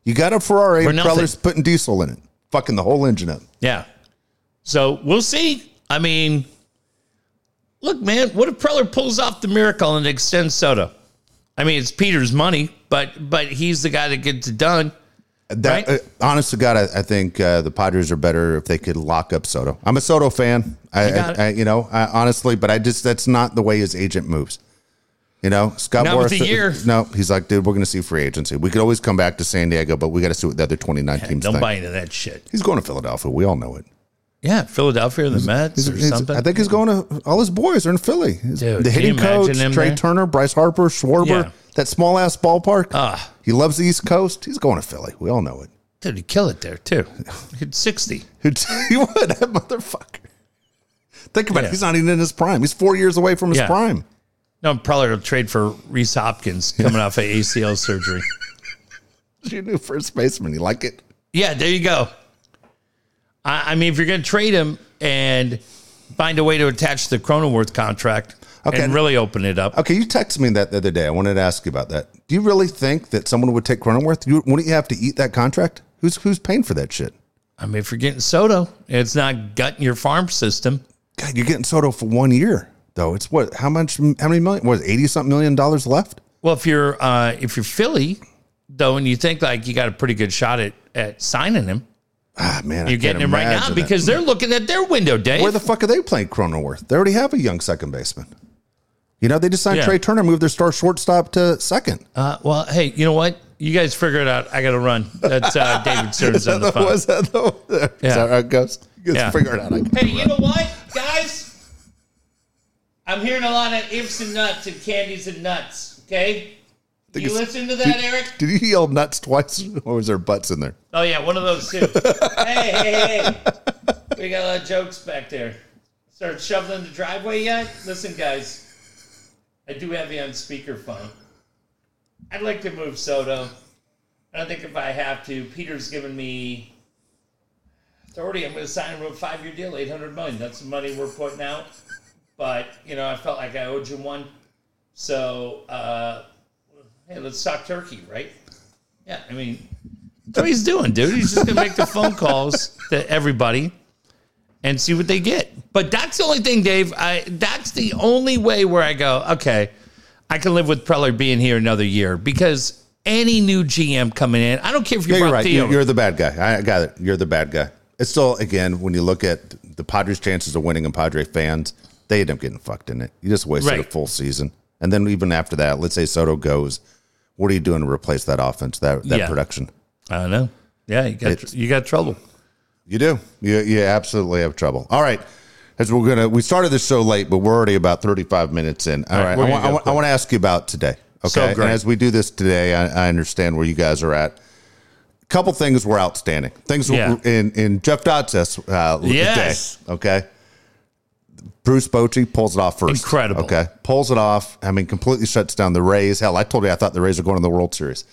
S1: You got a Ferrari. Preller's putting diesel in it, fucking the whole engine up.
S2: Yeah. So we'll see. I mean, look, man, what if Preller pulls off the miracle and extends Soto? I mean, it's Peter's money, but but he's the guy that gets it done.
S1: That,
S2: Right.
S1: uh, honest to God, I, I think uh, the Padres are better if they could lock up Soto. I'm a Soto fan. I,
S2: You
S1: I, I you know, I, honestly, but I just that's not the way his agent moves. You know, Scott
S2: Not with
S1: Boras.
S2: year.
S1: No, he's like, dude, we're going to see free agency. We could always come back to San Diego, but we got to see what the other 29 teams
S2: Don't
S1: think.
S2: buy into that shit.
S1: He's going to Philadelphia. We all know it.
S2: Yeah, Philadelphia, or the Mets or something.
S1: I think he's going to. All his boys are in Philly.
S2: Dude,
S1: the
S2: can
S1: hitting
S2: imagine
S1: coach,
S2: him
S1: Trea
S2: there?
S1: Turner, Bryce Harper, Schwarber,
S2: Yeah.
S1: that small ass ballpark.
S2: Ah.
S1: he loves the East Coast. He's going to Philly. We all know it.
S2: Dude, he'd kill it there too. Hit sixty.
S1: Who he would that motherfucker? Think about
S2: Yeah.
S1: it. He's not even in his prime. He's four years away from his
S2: Yeah.
S1: prime.
S2: No, probably will trade for Rhys Hoskins coming off of ACL surgery.
S1: You new first baseman. You like it?
S2: Yeah, there you go. I, I mean, if you're going to trade him and find a way to attach the Cronenworth contract
S1: Okay.
S2: and really open it up,
S1: Okay, you texted me that the other day. I wanted to ask you about that. Do you really think that someone would take Cronenworth? You, wouldn't you have to eat that contract? Who's who's paying for that shit?
S2: I mean, if you're getting Soto, it's not gutting your farm system.
S1: God, you're getting Soto for one year, though. It's what? How much? How many million? Was Eighty something million dollars left?
S2: Well, if you're uh, if you're Philly, though, and you think like you got a pretty good shot at at signing him,
S1: Ah, man,
S2: you're
S1: can't
S2: getting him right now
S1: imagine it.
S2: because they're looking at their window, Dave.
S1: where the fuck are they playing Cronenworth? They already have a young second baseman. You know, they just signed
S2: Yeah.
S1: Trea Turner, moved their star shortstop to second.
S2: uh, well, hey, you know what? You guys figure it out. I got to run. That's uh, David Stearns on the phone.
S1: Was that the?
S2: Yeah.
S1: Is that how it goes? You guys
S2: Yeah.
S1: figure it out. I can-
S2: Hey, you know what, guys? I'm hearing a lot of ifs and nuts and candies and nuts. Okay, you listen to that, Eric?
S1: Did you yell nuts twice, or was there butts in there?
S2: Oh yeah, one of those too. hey, hey, hey! We got a lot of jokes back there. Start shoveling the driveway yet? Listen, guys, I do have you on speakerphone. I'd like to move Soto. I think if I have to, Peter's given me authority. I'm going to sign him a five-year deal, eight hundred million. That's the money we're putting out. But you know, I felt like I owed you one. So, uh, hey, let's talk turkey, right? Yeah, I mean, that's what he's doing, dude. He's just gonna make the phone calls to everybody and see what they get. But that's the only thing, Dave. I that's the only way where I go, okay, I can live with Preller being here another year because any new GM coming in, I don't care if you
S1: Yeah,
S2: brought
S1: you're right.
S2: Theo.
S1: You're, you're the bad guy. I got it. You're the bad guy. It's still, again, when you look at the Padres' chances of winning and Padre fans, they end up getting fucked in it. You just wasted a full season. And then even after that, let's say Soto goes, what are you doing to replace that offense, that, that
S2: Yeah.
S1: production?
S2: I don't know. Yeah, you got
S1: It's-
S2: you got trouble.
S1: You do. You, you absolutely have trouble. All right. As we're gonna, we started this show late, but we're already about thirty-five minutes in. All
S2: All
S1: right,
S2: right,
S1: I, want, I, want, I want to ask you about today. Okay,
S2: So
S1: and as we do this today, I, I understand where you guys are at. A couple things were outstanding. Things were in in Jeff Dotz's uh,
S2: Yes.
S1: day. Okay, Bruce Bochy pulls it off first.
S2: Incredible.
S1: Okay, pulls it off. I mean, completely shuts down the Rays. Hell, I told you I thought the Rays were going to the World Series.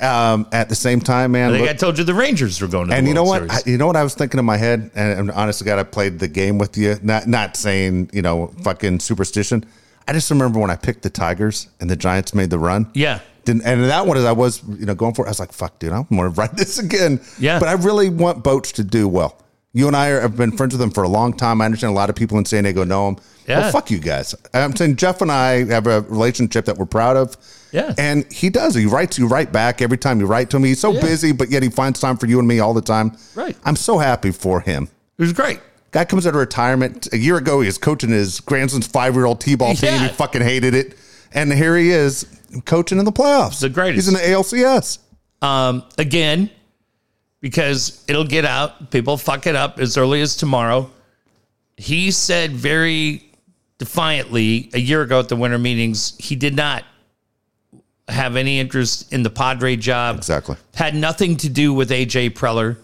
S1: Um, at the same time, man,
S2: I think
S1: look-
S2: I told you the Rangers were going to the
S1: and you know what? I, you know what I was thinking in my head, and, and honest to God, I played the game with you. Not not saying you know fucking superstition. I just remember when I picked the Tigers and the Giants made the run.
S2: yeah.
S1: Didn't, and that one, as I was you know going for, it, I was like, "Fuck, dude, I'm going to write this again."
S2: Yeah.
S1: But I really want Boch to do well. You and I are, have been friends with him for a long time. I understand a lot of people in San Diego know him.
S2: Yeah.
S1: Well, fuck you guys. I'm saying Jeff and I have a relationship that we're proud of.
S2: Yeah.
S1: And he does. He writes you right back every time you write to him. He's so
S2: Yeah.
S1: busy, but yet he finds time for you and me all the time.
S2: Right.
S1: I'm so happy for him.
S2: It was great.
S1: Guy comes out of retirement. A year ago, he was coaching his grandson's five year old T ball team.
S2: Yeah.
S1: He fucking hated it. And here he is coaching in the playoffs.
S2: The greatest.
S1: He's in the ALCS.
S2: Um, again, because it'll get out. People fuck it up as early as tomorrow. He said very defiantly a year ago at the winter meetings he did not have any interest in the Padre job.
S1: Exactly.
S2: Had nothing to do with AJ Preller.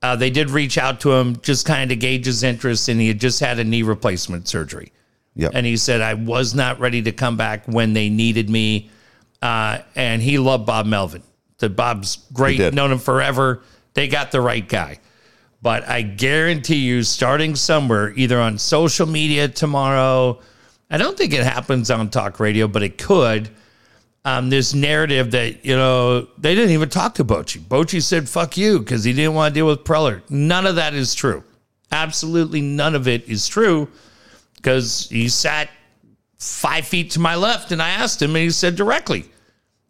S2: Uh, they did reach out to him just kind of gauge his interest, and he had just had a knee replacement surgery.
S1: Yep.
S2: And he said, I was not ready to come back when they needed me. Uh, and he loved Bob Melvin. That Bob's great, known him forever. They got the right guy. But I guarantee you, starting somewhere, either on social media tomorrow, I don't think it happens on talk radio, but it could. Um, this narrative that, you know, they didn't even talk to Bochy. Bochy said, fuck you, because he didn't want to deal with Preller. None of that is true. Absolutely none of it is true because he sat five feet to my left and I asked him and he said directly,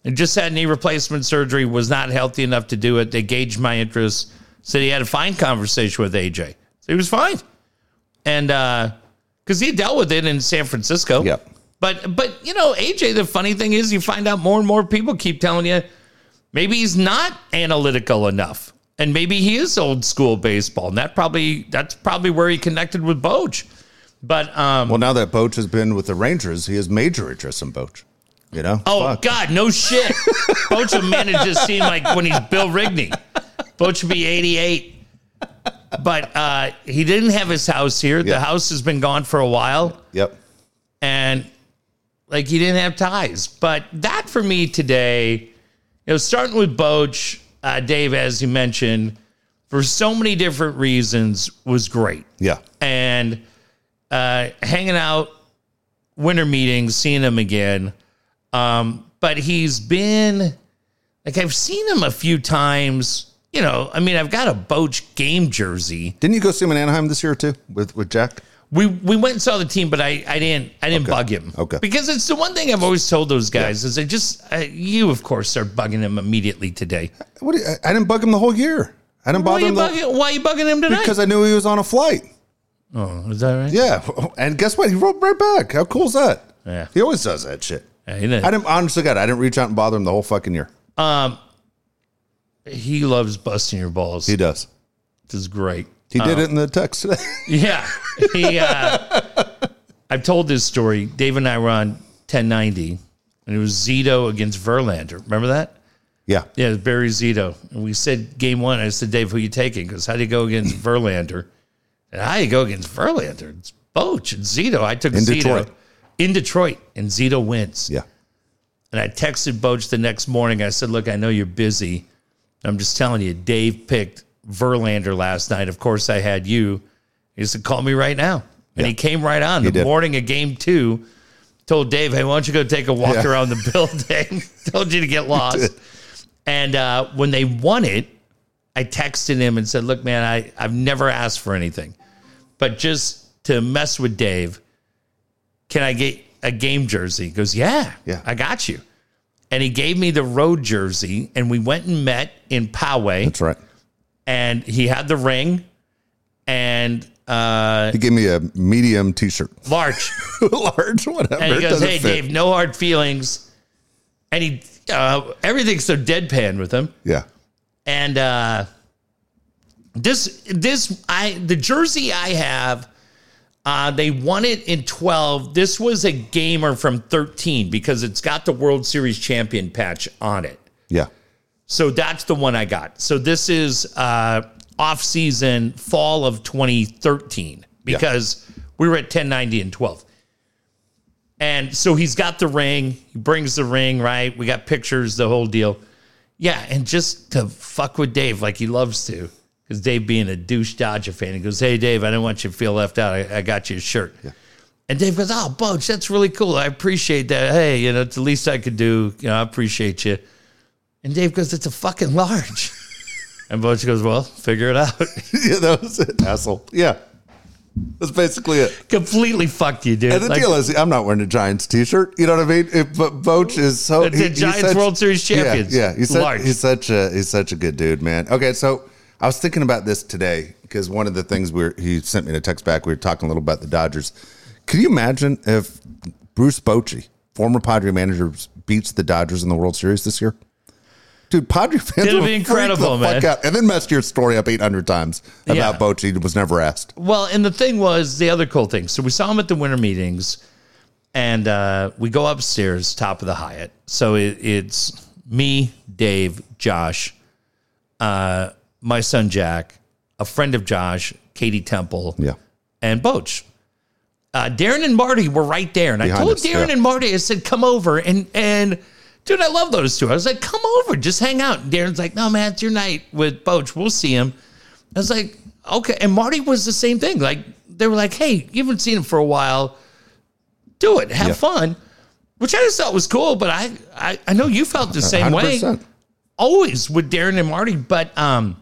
S2: and just had knee replacement surgery, was not healthy enough to do it. They gauged my interest, said he had a fine conversation with AJ. So he was fine. And because he dealt with it in San Francisco.
S1: Yep.
S2: But but you know, AJ, the funny thing is you find out more and more people keep telling you maybe he's not analytical enough. And maybe he is old school baseball. And that probably that's probably where he connected with Boch. But um
S1: Well, now that Boch has been with the Rangers, he has major interest in Boch. You know?
S2: Oh
S1: Fuck.
S2: God, no shit. Boch will manage to seem like when he's Bill Rigney. Boch will be 88. But uh, he didn't have his house here. The house has been gone for a while.
S1: Yep.
S2: And like he didn't have ties. But that for me today, you know, starting with Boch, uh, Dave, as you mentioned, for so many different reasons was great
S1: Yeah.
S2: and uh, hanging out, winter meetings, seeing him again. Um, but he's been like I've seen him a few times. You know, I mean, I've got a Boch game jersey.
S1: Didn't you go see him in Anaheim this year too with with Jack?
S2: We we went and saw the team, but I I didn't I didn't
S1: Okay.
S2: bug him.
S1: Okay.
S2: Because it's the one thing I've always told those guys is I just uh, you of course are bugging him immediately today.
S1: What? you- I, didn't bug him the whole year. I didn't bother him the,
S2: bugging? Why are you bugging him tonight?
S1: because I knew he was on a flight.
S2: oh, is that right?
S1: Yeah, and guess what? He wrote right back. How cool is that?
S2: Yeah.
S1: He always does that shit.
S2: Yeah, he didn't.
S1: I didn't honestly, God, I didn't reach out and bother him the whole fucking year.
S2: Um, he loves busting your balls.
S1: He does.
S2: This is great.
S1: He did it in the text today.
S2: Yeah. He uh I've told this story. Dave and I were on 1090 and it was Zito against Verlander. Remember that?
S1: yeah,
S2: Yeah, it was Barry Zito. And we said game one. I said, Dave, who you taking? Because how do you go against Verlander? And how do you go against Verlander? It's Boch and Zito. I took
S1: In
S2: Zito
S1: Detroit.
S2: In Detroit, and Zito wins.
S1: yeah.
S2: And I texted Boch the next morning. I said, Look, I know you're busy. I'm just telling you, Dave picked Verlander last night. Of course, I had you. He said, Call me right now. And he came right on the
S1: did.
S2: morning of game two. Told Dave, Hey, why don't you go take a walk
S1: Yeah.
S2: around the building? Told you to get lost. And uh, when they won it, I texted him and said, Look, man, I, I've never asked for anything, but just to mess with Dave, can I get a game jersey? He goes, Yeah,
S1: Yeah.
S2: I got you. And he gave me the road jersey, and we went and met in Poway,
S1: That's right.
S2: and he had the ring and uh,
S1: He gave me a medium T-shirt,
S2: large.
S1: large, whatever.
S2: And he goes, Hey,
S1: fit.
S2: Dave, no hard feelings. And he, uh, everything's so deadpan with him.
S1: Yeah,
S2: and uh this this i the jersey i have uh they won it in 12 this was a gamer from 13 because it's got the world series champion patch on it.
S1: Yeah,
S2: so that's the one i got. So this is uh off season fall of 2013 because we were at 1090 and 12 and so he's got the ring. He brings the ring right? We got pictures the whole deal. Yeah, and just to fuck with Dave like he loves to, because Dave being a douche Dodger fan, he goes, "Hey Dave, I don't want you to feel left out. I, I got you a shirt." And Dave goes, "Oh, Boch, that's really cool. I appreciate that. Hey, you know, it's the least I could do. You know, I appreciate you." And Dave goes, "It's a fucking large." and Boch goes, "Well, figure it out."
S1: yeah. That was it, asshole. Yeah, that's basically it.
S2: Completely fucked you, dude.
S1: And the
S2: Like,
S1: deal is, I'm not wearing a Giants T-shirt. You know what I mean? If, but Boch is so
S2: The Giants World Series champions.
S1: Yeah, yeah. He's, such,
S2: Large.
S1: he's such a he's such a good dude, man. Okay, so I was thinking about this today because one of the things we were, he sent me a text back. We were talking a little about the Dodgers. Can you imagine if Bruce Bochy former Padre manager beats the Dodgers in the World Series this year? Dude, Padre fans
S2: It'll be incredible, man.
S1: out. And then messed your story up 800 times about
S2: Yeah.
S1: Bochy was never asked.
S2: Well, and the thing was the other cool thing. So we saw him at the winter meetings, and uh, we go upstairs, top of the Hyatt. So it, it's me, Dave, Josh, uh, my son Jack, a friend of Josh, Katie Temple,
S1: Yeah.
S2: and Boch. Uh, Darren and Marty were right there, and I told
S1: us,
S2: Darren
S1: yeah.
S2: and Marty, I said, "Come over," and and dude, I love those two. I was like, "Come over, just hang out." And Darren's like, "No, man, it's your night with Boch. We'll see him." I was like, "Okay," and Marty was the same thing. Like they were like, "Hey, you haven't seen him for a while. Do it, have
S1: Yeah.
S2: fun," which I just thought was cool. But I I, I know you felt the same way
S1: 100%.
S2: always with Darren and Marty, but um,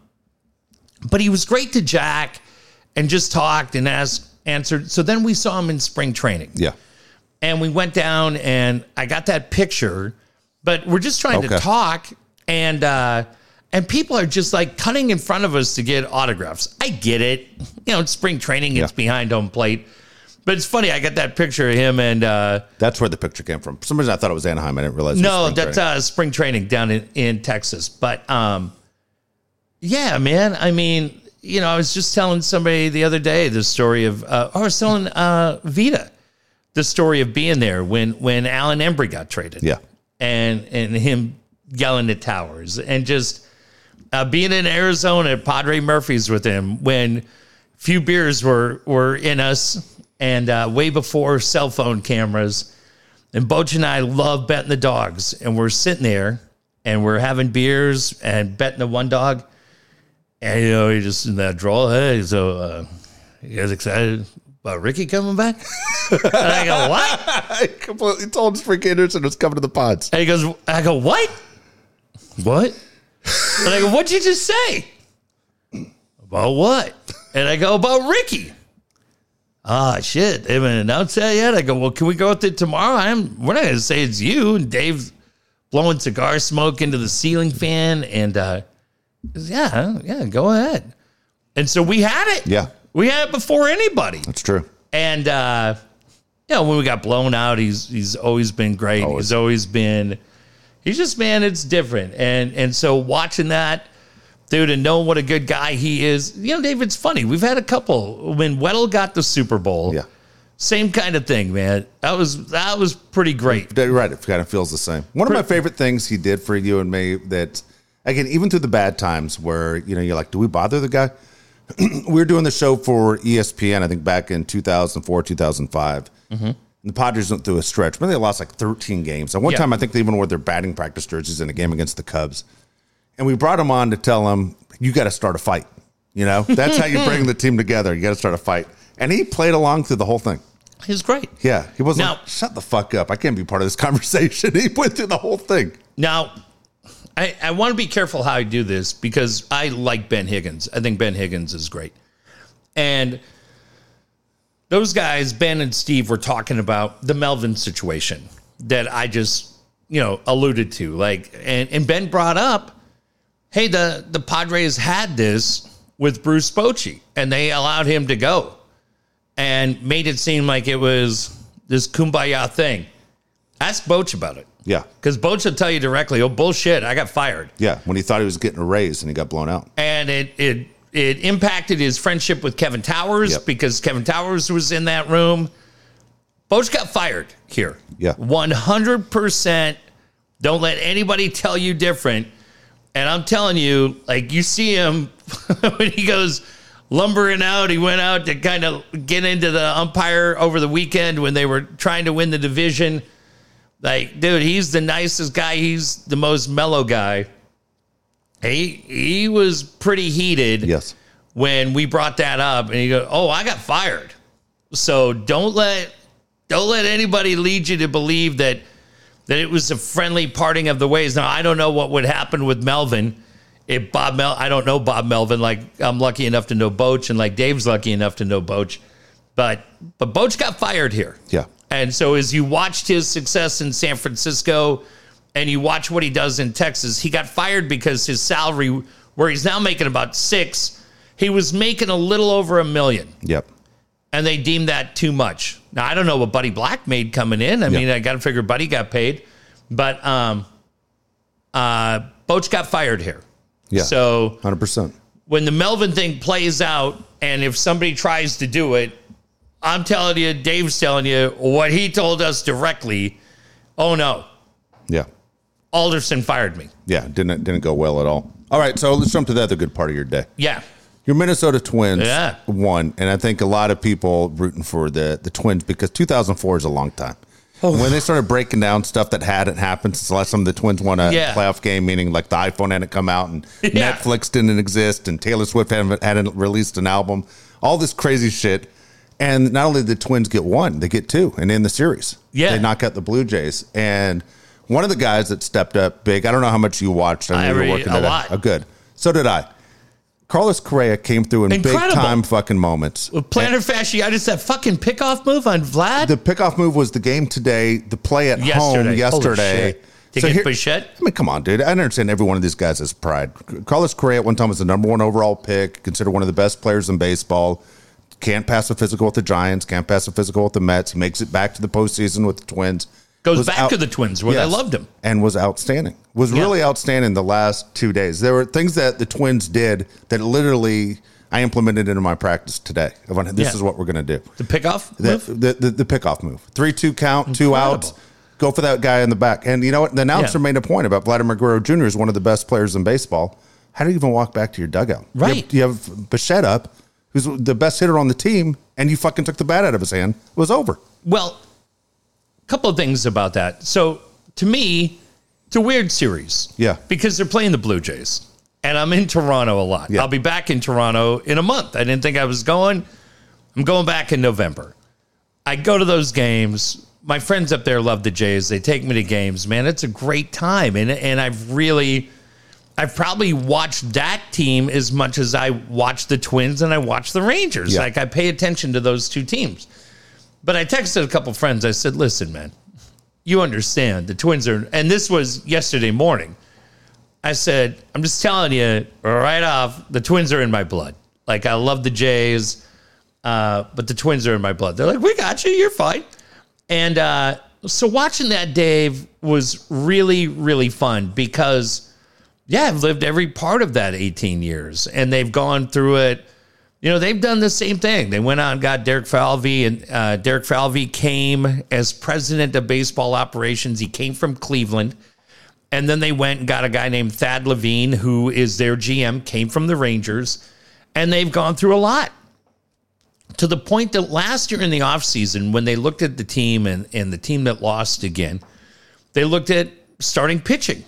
S2: but he was great to Jack and just talked and asked answered. So then we saw him in spring training,
S1: Yeah.
S2: and we went down and I got that picture, but we're just trying to talk and uh, and people are just like cutting in front of us to get autographs. I get it, you know, it's spring training, it's
S1: Yeah.
S2: behind home plate. But it's funny, I got that picture of him and uh,
S1: That's where the picture came from. For some reason, I thought it was Anaheim. I didn't realize it was
S2: no, that's
S1: training.
S2: uh, spring training down in, in Texas. But um, yeah, man. I mean, you know, I was just telling somebody the other day the story of, uh, I was telling uh, Vita the story of being there when when Alan Embree got traded.
S1: Yeah.
S2: and and him yelling at towers and just uh, being in Arizona at Padre Murphy's with him when few beers were were in us and uh, way before cell phone cameras. And Boch and I love betting the dogs, and we're sitting there and we're having beers and betting the one dog. And you know, he just in that draw, hey, so uh, you guys excited about Ricky coming back? and I go, what?
S1: I completely told Frank Anderson was coming to the pods.
S2: And he goes, I go, what? What? And I go, what'd you just say? About what? And I go, about Ricky. Ah, shit. They haven't announced that yet. I go, well, can we go with it tomorrow? I'm, we're not going to say it's you. And Dave's blowing cigar smoke into the ceiling fan. And, uh, yeah, yeah, go ahead. And so we had it.
S1: Yeah.
S2: We had it before anybody.
S1: That's true.
S2: And uh, you know, when we got blown out, he's he's always been great.
S1: Always.
S2: He's always been he's just man, it's different. And and so watching that, dude, and knowing what a good guy he is, you know, David's funny. We've had a couple when Weddle got the Super Bowl.
S1: Yeah.
S2: Same kind of thing, man. That was that was pretty great.
S1: Right. It kind of feels the same. One of my favorite things he did for you and me that, again, even through the bad times where, you know, you're like, do we bother the guy? we were doing the show for ESPN, I think back in 2004, 2005.
S2: Mm-hmm.
S1: And the Padres went through a stretch. Remember, they lost like 13 games. At one
S2: Yeah.
S1: time, I think they even wore their batting practice jerseys in a game against the Cubs. And we brought him on to tell him, you got to start a fight. You know, that's how you bring the team together. You got to start a fight. And he played along through the whole thing.
S2: He's great.
S1: Yeah, he wasn't
S2: Now-
S1: like, shut the fuck up. I can't be part of this conversation. He went through the whole thing.
S2: Now, I, I want to be careful how I do this because I like Ben Higgins. I think Ben Higgins is great. And those guys, Ben and Steve, were talking about the Melvin situation that I just, you know, alluded to. Like, and, and Ben brought up, hey, the, the Padres had this with Bruce Bochy, and they allowed him to go and made it seem like it was this kumbaya thing. Ask Boch about it.
S1: Yeah.
S2: Because Boch will tell you directly, oh, bullshit, I got fired.
S1: Yeah. When he thought he was getting a raise and he got blown out.
S2: And it, it, it impacted his friendship with Kevin Towers
S1: Yep.
S2: because Kevin Towers was in that room. Boch got fired here.
S1: Yeah.
S2: 100%. Don't let anybody tell you different. And I'm telling you, like, you see him when he goes lumbering out. He went out to kind of get into the umpire over the weekend when they were trying to win the division. Like, dude, he's the nicest guy. He's the most mellow guy. He he was pretty heated
S1: Yes.
S2: when we brought that up, and he goes, "Oh, I got fired." So don't let don't let anybody lead you to believe that that it was a friendly parting of the ways. Now I don't know what would happen with Melvin if Bob Mel. I don't know Bob Melvin. Like I'm lucky enough to know Boch, and like Dave's lucky enough to know Boch, but but Boch got fired here.
S1: Yeah.
S2: And so as you watched his success in San Francisco and you watch what he does in Texas, he got fired because his salary, where he's now making about six, he was making a little over a million.
S1: Yep.
S2: and they deemed that too much. Now I don't know what Buddy Black made coming in. I
S1: Yeah.
S2: mean, I got to figure Buddy got paid, but um, uh, Boch got fired here.
S1: Yeah.
S2: So
S1: hundred percent.
S2: when the Melvin thing plays out, and if somebody tries to do it, I'm telling you, Dave's telling you what he told us directly. Oh no,
S1: Yeah.
S2: Alderson fired me.
S1: Yeah. Didn't didn't go well at all. All right, so let's jump to the other good part of your day.
S2: Yeah.
S1: Your Minnesota Twins
S2: Yeah.
S1: won, and I think a lot of people rooting for the the Twins because 2004 is a long time. Oh. When they started breaking down stuff that hadn't happened since the last time the Twins won a
S2: Yeah.
S1: playoff game, meaning like the iPhone hadn't come out and
S2: Yeah.
S1: Netflix didn't exist and Taylor Swift hadn't, hadn't released an album, all this crazy shit. And not only did the Twins get one, they get two and in the series.
S2: Yeah.
S1: They knock out the Blue Jays. And one of the guys that stepped up big, I don't know how much you watched. I know
S2: I
S1: you were working
S2: a lot.
S1: Oh, good. So did I. Carlos Correa came through in
S2: Incredible.
S1: big time fucking moments.
S2: With plantar fasciitis, that fucking pickoff move on Vlad
S1: The pickoff move was the game today, the play at
S2: yesterday.
S1: home yesterday.
S2: To
S1: So
S2: get
S1: here-
S2: Bichette.
S1: I mean, come on, dude. I understand every one of these guys has pride. Carlos Correa at one time was the number one overall pick, considered one of the best players in baseball. Can't pass a physical with the Giants, can't pass a physical with the Mets. He makes it back to the postseason with the Twins.
S2: Goes back
S1: out-
S2: to the Twins where
S1: Yes.
S2: they loved him.
S1: and was outstanding. Was
S2: Yeah.
S1: really outstanding the last two days. There were things that the Twins did that literally I implemented into my practice today. This
S2: Yeah.
S1: is what we're going to do.
S2: The pickoff
S1: The,
S2: move.
S1: the, the, the pickoff move. Three, two count, two
S2: Incredible.
S1: outs. Go for that guy in the back. And you know what? The announcer
S2: Yeah.
S1: made a point about Vladimir Guerrero Jr. is one of the best players in baseball. How do you even walk back to your dugout? You have-
S2: Right.
S1: You have, Bichette up, who's the best hitter on the team, and you fucking took the bat out of his hand. It was over.
S2: Well, a couple of things about that. So to me, it's a weird series.
S1: Yeah.
S2: Because they're playing the Blue Jays. And I'm in Toronto a lot.
S1: Yeah.
S2: I'll be back in Toronto in a month. I didn't think I was going. I'm going back in November. I go to those games. My friends up there love the Jays. They take me to games. Man, it's a great time. And and I've really I've probably watched that team as much as I watch the Twins and I watch the Rangers.
S1: Yeah.
S2: Like I pay attention to those two teams. But I texted a couple friends. I said, "Listen, man, you understand the Twins are." And this was yesterday morning. I said, "I'm just telling you right off, the Twins are in my blood. Like I love the Jays, uh, but the Twins are in my blood." They're like, "We got you. You're fine." And uh, so watching that, Dave, was really, really fun because, yeah, I've lived every part of that 18 years, and they've gone through it. You know, they've done the same thing. They went out and got Derek Falvey, and uh, Derek Falvey came as president of baseball operations. He came from Cleveland. And then they went and got a guy named Thad Levine, who is their GM, came from the Rangers. And they've gone through a lot to the point that last year in the offseason, when they looked at the team and, and the team that lost again, they looked at starting pitching.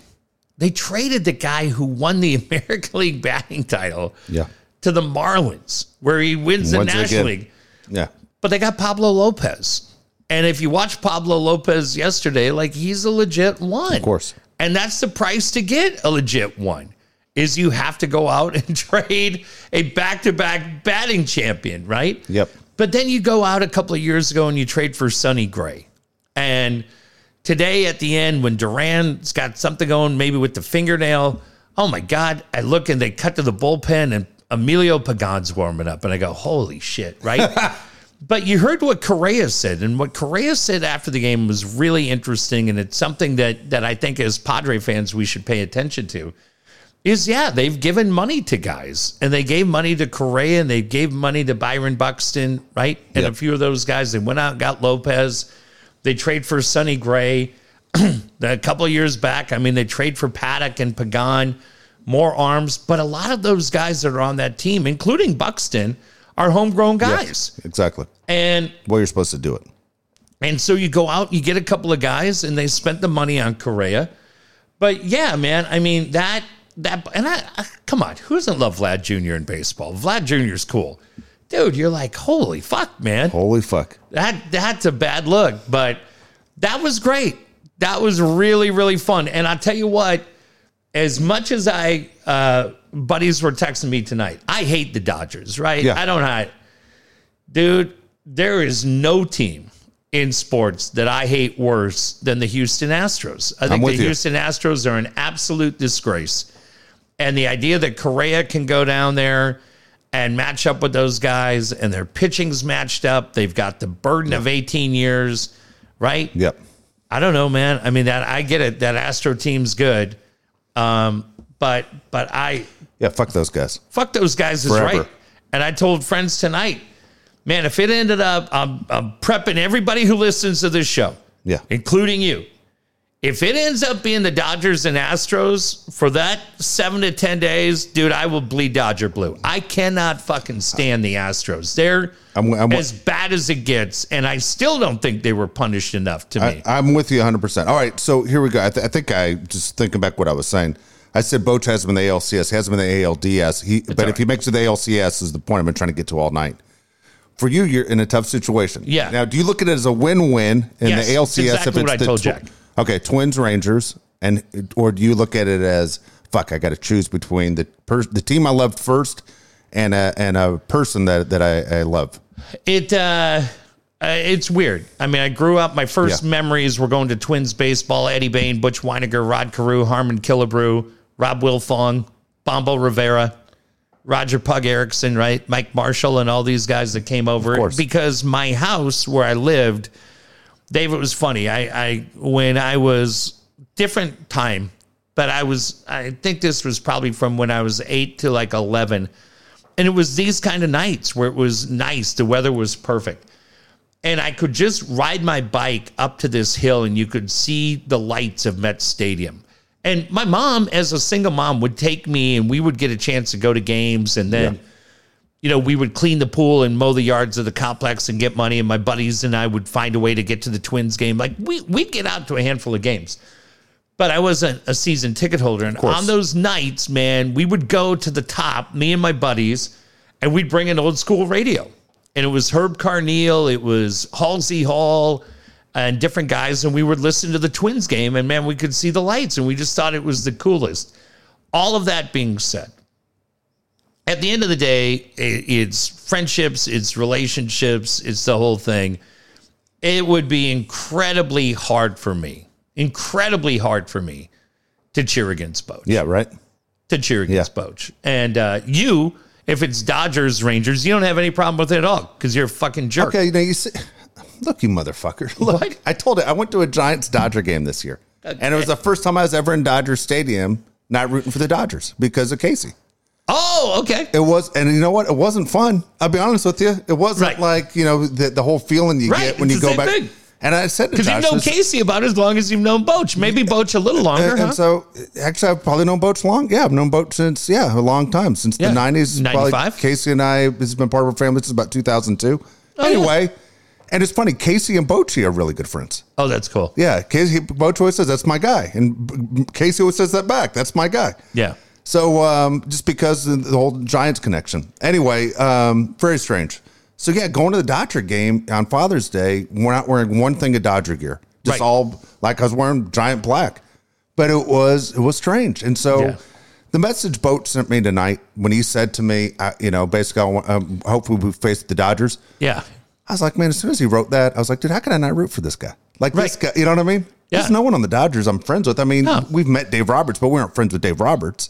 S2: They traded the guy who won the American League batting title
S1: Yeah.
S2: to the Marlins, where he wins the
S1: Once
S2: National
S1: again.
S2: League.
S1: Yeah.
S2: But they got Pablo Lopez. And if you watch Pablo Lopez yesterday, like he's a legit one. Of
S1: course.
S2: And that's the price to get a legit one. Is you have to go out and trade a back-to-back batting champion, right?
S1: Yep.
S2: But then you go out a couple of years ago and you trade for Sonny Gray. And today at the end, when Duran's got something going, maybe with the fingernail, oh my God, I look and they cut to the bullpen and Emilio Pagan's warming up. And I go, holy shit, right? but you heard what Correa said. And what Correa said after the game was really interesting. And it's something that, that I think as Padre fans, we should pay attention to is yeah, they've given money to guys and they gave money to Correa and they gave money to Byron Buxton, right? And
S1: Yep.
S2: a few of those guys, they went out and got Lopez. They trade for Sonny Gray a couple of years back. I mean, they trade for Paddock and Pagan, more arms, but a lot of those guys that are on that team, including Buxton, are homegrown guys.
S1: Exactly.
S2: And
S1: Well, you're supposed to do it.
S2: and so you go out, you get a couple of guys, and they spent the money on Correa. But yeah, man, I mean that that and I, I come on, who doesn't love Vlad Jr. in baseball? Vlad Jr. is cool, dude. You're like, holy fuck, man.
S1: Holy fuck.
S2: That that's a bad look, but that was great. That was really really fun. And I tell you what, as much as I uh, buddies were texting me tonight, I hate the Dodgers. Right?
S1: Yeah.
S2: I don't hate. Dude, there is no team in sports that I hate worse than the Houston Astros. I think the
S1: with you.
S2: Houston Astros are an absolute disgrace. And the idea that Correa can go down there and match up with those guys, and their pitching's matched up. They've got the burden of 18 years, right?
S1: Yep.
S2: I don't know, man. I mean, that I get it. That Astro team's good, um, but but I
S1: Yeah, fuck those guys.
S2: fuck those guys is
S1: Forever.
S2: right. And I told friends tonight, man, if it ended up, I'm, I'm prepping everybody who listens to this show,
S1: Yeah.
S2: including you. If it ends up being the Dodgers and Astros for that seven to 10 days, dude, I will bleed Dodger blue. I cannot fucking stand the Astros. They're
S1: I'm- I'm-
S2: as bad as it gets. And I still don't think they were punished enough to me.
S1: I, I'm with you 100%. All right, so here we go. I, th- I think I just thinking back what I was saying. I said Boch has him in the ALCS, has in the ALDS. He, but
S2: all
S1: if he makes it the ALCS, is the point I've been trying to get to all night. For you, you're in a tough situation.
S2: Yeah.
S1: Now, do you look at it as a win-win in
S2: Yes,
S1: the ALCS?
S2: exactly what I
S1: the
S2: told
S1: tw-
S2: Jack.
S1: Okay, Twins, Rangers, and or do you look at it as fuck? I got to choose between the per, the team I loved first and a and a person that that I, I love.
S2: It uh, uh, it's weird. I mean, I grew up. My first
S1: Yeah.
S2: memories were going to Twins baseball. Eddie Bane, Butch Wynegar, Rod Carew, Harmon Killebrew, Rob Wilfong, Bombo Rivera, Roger Pug Erickson, right? Mike Marshall, and all these guys that came over. Because my house where I lived, Dave, it was funny. I, I when I was different time, but I was. I think this was probably from when I was eight to like eleven and it was these kind of nights where it was nice the weather was perfect and i could just ride my bike up to this hill and you could see the lights of met stadium and my mom as a single mom would take me and we would get a chance to go to games and then
S1: Yeah.
S2: You know we would clean the pool and mow the yards of the complex and get money and my buddies and i would find a way to get to the twins game like we, we'd get out to a handful of games but I wasn't a season ticket holder. And on those nights, man, we would go to the top, me and my buddies, and we'd bring an old school radio. And it was Herb Carneal, it was Halsey Hall, and different guys. And we would listen to the Twins game, and man, we could see the lights, and we just thought it was the coolest. All of that being said, at the end of the day, it's friendships, it's relationships, it's the whole thing. It would be incredibly hard for me, incredibly hard for me to cheer against Boch,
S1: Yeah, right.
S2: to cheer against Boch. And uh, you, if it's Dodgers, Rangers, you don't have any problem with it at all because you're a fucking jerk.
S1: Okay, now you see, look, you motherfucker. Look,
S2: What?
S1: I told you I went to a Giants Dodger game this year, and it was the first time I was ever in Dodger Stadium not rooting for the Dodgers because of Casey.
S2: Oh, okay.
S1: It was, and you know what? It wasn't fun. I'll be honest with you. It wasn't
S2: Right.
S1: like you know the, the whole feeling you
S2: Right,
S1: get when
S2: it's
S1: you go back.
S2: thing.
S1: And I said
S2: Because you've known
S1: this-
S2: Casey about as long as you've known Boch. Maybe Boch a little longer,
S1: and,
S2: huh?
S1: and so actually I've probably known Boch long. Yeah, I've known Boch since yeah a long time since
S2: Yeah.
S1: the nineties.
S2: 95?
S1: Casey and I has been part of our family since about two thousand two.
S2: Oh, yeah.
S1: anyway, and it's funny. Casey and Bochy are really good friends.
S2: oh, that's cool.
S1: Yeah, Casey Boch always says that's my guy, and Casey always says that back. That's my guy.
S2: Yeah.
S1: So um, just because of the whole Giants connection. Anyway, um, very strange. So yeah, going to the Dodger game on Father's Day, we're not wearing one thing of Dodger gear. Just
S2: Right.
S1: all like I was wearing giant black. But it was it was strange. And so
S2: Yeah.
S1: the message Boat sent me tonight when he said to me, uh, you know, basically, um, hopefully we face the Dodgers.
S2: Yeah.
S1: I was like, man, as soon as he wrote that, I was like, dude, how can I not root for this guy? Like this guy, you know what I mean?
S2: Yeah.
S1: There's no one on the Dodgers I'm friends with. I mean,
S2: No.
S1: we've met Dave Roberts, but we aren't friends with Dave Roberts.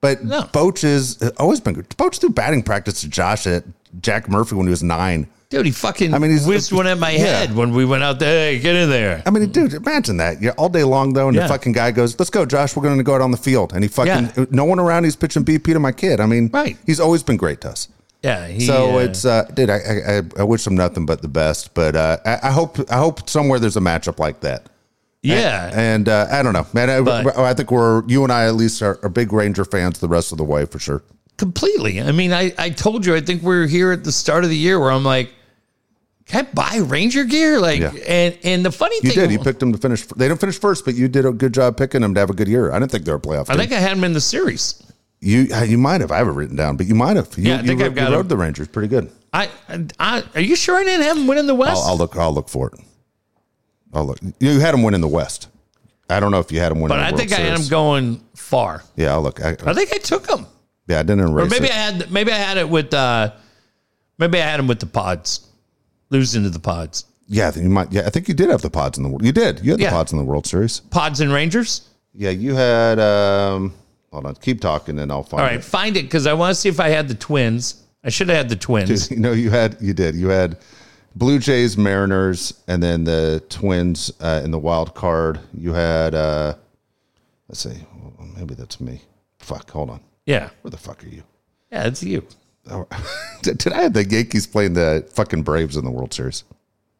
S1: But
S2: No.
S1: Boch is uh, always been good. Boch threw batting practice to Josh at Jack Murphy when he was nine.
S2: Dude, he fucking
S1: I mean, he's-
S2: whizzed one at my
S1: yeah.
S2: head when we went out there. Hey, get in there.
S1: I mean, dude, imagine that. Yeah, all day long though, and
S2: Yeah.
S1: the fucking guy goes, "Let's go, Josh. We're going to go out on the field." And he fucking
S2: Yeah.
S1: no one around. He's pitching BP to my kid. I mean,
S2: Right.
S1: He's always been great to us.
S2: Yeah. He,
S1: So
S2: uh,
S1: it's, uh, dude, I, I I- I wish him nothing but the best. But uh, I, I hope I hope somewhere there's a matchup like that.
S2: Yeah.
S1: And uh, I don't know, man. I,
S2: But-
S1: I think we're you and I at least are, are big Ranger fans the rest of the way for sure.
S2: completely. I mean, I, I told you, I think we were here at the start of the year where I'm like, can I buy Ranger gear? Like,
S1: Yeah.
S2: and and the funny
S1: You
S2: thing, you
S1: did. You picked them to finish. They didn't finish first, but you did a good job picking them to have a good year. I didn't think they were a playoff.
S2: I
S1: team.
S2: think I had them in the series.
S1: you uh, you might have. I have it written down, but you might have. You,
S2: Yeah, I think
S1: you,
S2: I've got
S1: you rode
S2: them.
S1: the Rangers pretty good.
S2: I, I, are you sure I didn't have him winning the West?
S1: I'll, I'll look. I'll look for it. I'll look. You had them win in the West. I don't know if you had them win.
S2: but
S1: in the
S2: I
S1: World
S2: think I had him going far.
S1: Yeah, I'll look. I,
S2: I think I took him,
S1: yeah, I didn't erase
S2: or maybe
S1: it.
S2: I had maybe I had it with uh, maybe I had him with the Pods, losing to the Pods,
S1: yeah, then you might. Yeah, I think you did have the pods in the. world. You did. You had the pods in the World Series.
S2: Pods and Rangers.
S1: Yeah, you had. um Hold on. Keep talking, and I'll find it.
S2: All right, find it because I want to see if I had the twins. I should have had the twins.
S1: it. You know, you had you did. You had Blue Jays, Mariners, and then the Twins uh, in the wild card. You had. uh Let's see. Maybe that's me. Fuck. Hold on.
S2: Yeah,
S1: Where the fuck are you?
S2: yeah, it's you.
S1: Oh, did, I have the Yankees playing the fucking Braves in the World Series?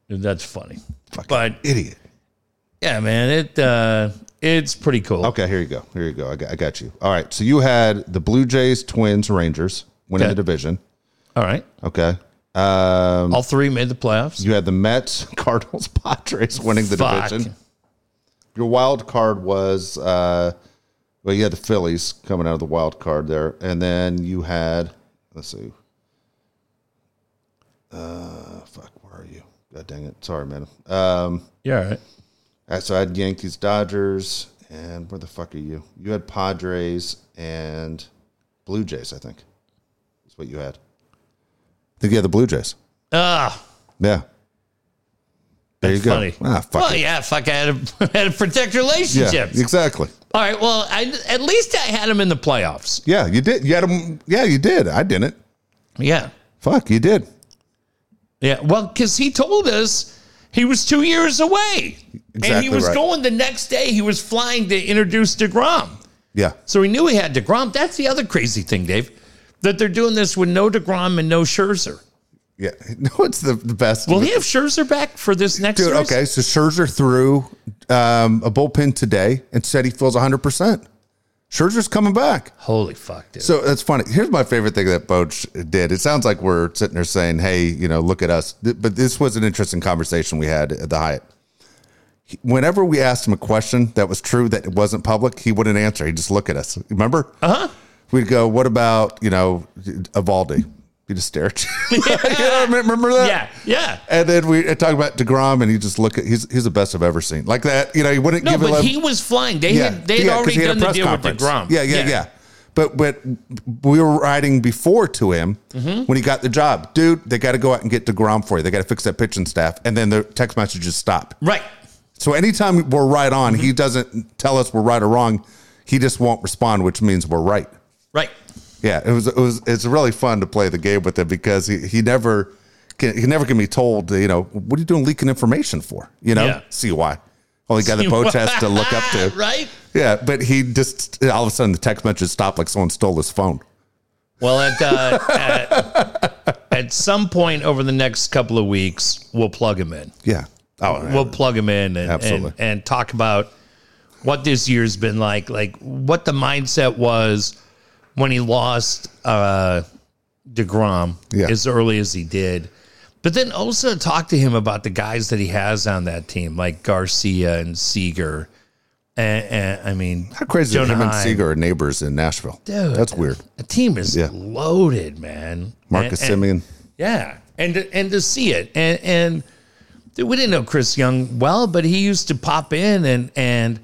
S2: That's funny.
S1: Fucking
S2: But
S1: idiot.
S2: yeah, man, it uh, it's pretty cool.
S1: Okay, here you go. Here you go. I got, I got you. All right. So you had the Blue Jays, Twins, Rangers winning
S2: Okay.
S1: the division.
S2: All right,
S1: Okay. Um,
S2: all three made the playoffs.
S1: you had the Mets, Cardinals, Padres winning the
S2: Fuck.
S1: division. Your wild card was, uh, well, you had the Phillies coming out of the wild card there. And then you had, let's see. Uh, fuck, where are you? God dang it. Sorry, man. Um,
S2: Yeah, all right.
S1: Uh, So I had Yankees, Dodgers, and where the fuck are you? You had Padres and Blue Jays, I think. That's what you had. I think you had the Blue Jays.
S2: Ah,
S1: Yeah. There
S2: that's
S1: you go.
S2: funny.
S1: Ah, fuck
S2: well,
S1: it.
S2: yeah, fuck, I had to, had to protect
S1: Yeah,
S2: relationships.
S1: exactly.
S2: All right, well, I, at least I had him in the playoffs.
S1: Yeah, you did. You had them. Yeah, you did. I didn't.
S2: Yeah,
S1: Fuck, you did.
S2: yeah. Well, because he told us he was two years away, and he was
S1: right.
S2: going the next day. He was flying to introduce Degrom.
S1: Yeah.
S2: So he knew he had DeGrom. That's the other crazy thing, Dave, that they're doing this with no DeGrom and no Scherzer.
S1: Yeah. No, it's the, the best.
S2: Will he have Scherzer back for this next
S1: Dude, okay. So Scherzer threw um, a bullpen today and said he feels 100%. Scherzer's coming back.
S2: Holy fuck, dude.
S1: So that's funny. Here's my favorite thing that Boch did. It sounds like we're sitting there saying, "Hey, you know, look at us." But this was an interesting conversation we had at the Hyatt. Whenever we asked him a question that was true that it wasn't public, he wouldn't answer. He'd just look at us. Remember? Uh huh. We'd go, "What about you know, Eovaldi?" He just stare at you. You know, remember that?
S2: yeah, yeah.
S1: And then we talk about Degrom, and he just look at he's he's the best I've ever seen. Like that, you know, he wouldn't
S2: No,
S1: give
S2: but
S1: a
S2: he was flying. They had they had
S1: yeah,
S2: already
S1: had
S2: done the deal
S1: conference.
S2: with DeGrom.
S1: Yeah, yeah, yeah. But but we were writing before to him
S2: Mm-hmm.
S1: when he got the job, dude. They got to go out and get Degrom for you. They got to fix that pitching staff, and then the text messages stop.
S2: Right.
S1: So anytime we're right on,
S2: Mm-hmm.
S1: he doesn't tell us we're right or wrong. He just won't respond, which means we're right.
S2: Right.
S1: Yeah, it was it was it's really fun to play the game with him because he, he never can he never can be told you know what are you doing leaking information for? You know?
S2: Yeah.
S1: see why only guy that Boch has to look up to.
S2: Right.
S1: yeah but he just all of a sudden the text messages stopped like someone stole his phone.
S2: Well, at, uh, at at some point over the next couple of weeks, we'll plug him in.
S1: yeah. Oh
S2: We'll plug him in and, and and talk about what this year's been like, like what the mindset was when he lost uh, Degrom
S1: Yeah.
S2: as early as he did. But then also talk to him about the guys that he has on that team, like Garcia and Seager. And, and I mean,
S1: how crazy that
S2: Jonah
S1: him and. Seager are neighbors in Nashville
S2: Dude.
S1: that's weird
S2: The team is
S1: Yeah.
S2: loaded, man.
S1: Marcus
S2: And- and-
S1: Semien
S2: yeah, and to, and to see it, and and dude, we didn't know Chris Young well, but he used to pop in and and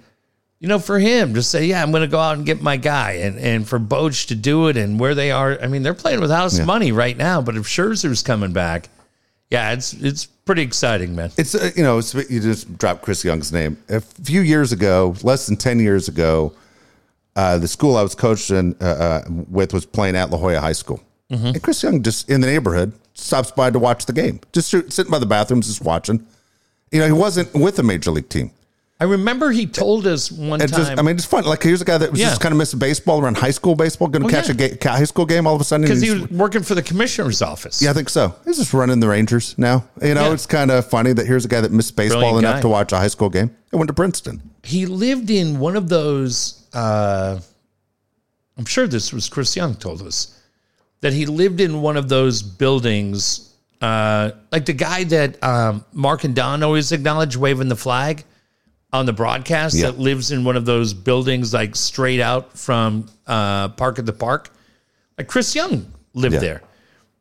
S2: you know for him to say, yeah, I'm going to go out and get my guy, and and for Boch to do it, and where they are, I mean, they're playing with house money right now, but if Scherzer's coming back, yeah, it's it's pretty exciting, man.
S1: it's uh, you know it's, you just dropped Chris Young's name. A few years ago less than 10 years ago uh, the school I was coaching uh, uh, with was playing at La Jolla High School.
S2: Mm-hmm.
S1: and Chris Young just in the neighborhood stops by to watch the game. Just sitting by the bathrooms just watching. You know he wasn't with a major league team
S2: I remember he told us one time
S1: just, I mean, it's fun. Like, here's a guy that was
S2: Yeah.
S1: just kind of missing baseball around high school baseball, going to
S2: Well,
S1: catch
S2: yeah.
S1: a ga- high school game all of a sudden.
S2: because he was working for the commissioner's office.
S1: yeah, I think so. He's just running the Rangers now. You know,
S2: Yeah.
S1: it's kind of funny that here's a guy that missed baseball
S2: Brilliant
S1: enough
S2: guy.
S1: to watch a high school game and went to Princeton.
S2: he lived in one of those uh i'm sure this was chris young told us that he lived in one of those buildings uh like the guy that um mark and don always acknowledge waving the flag on the broadcast
S1: Yeah.
S2: that lives in one of those buildings like straight out from uh park at the park like chris young lived
S1: Yeah.
S2: there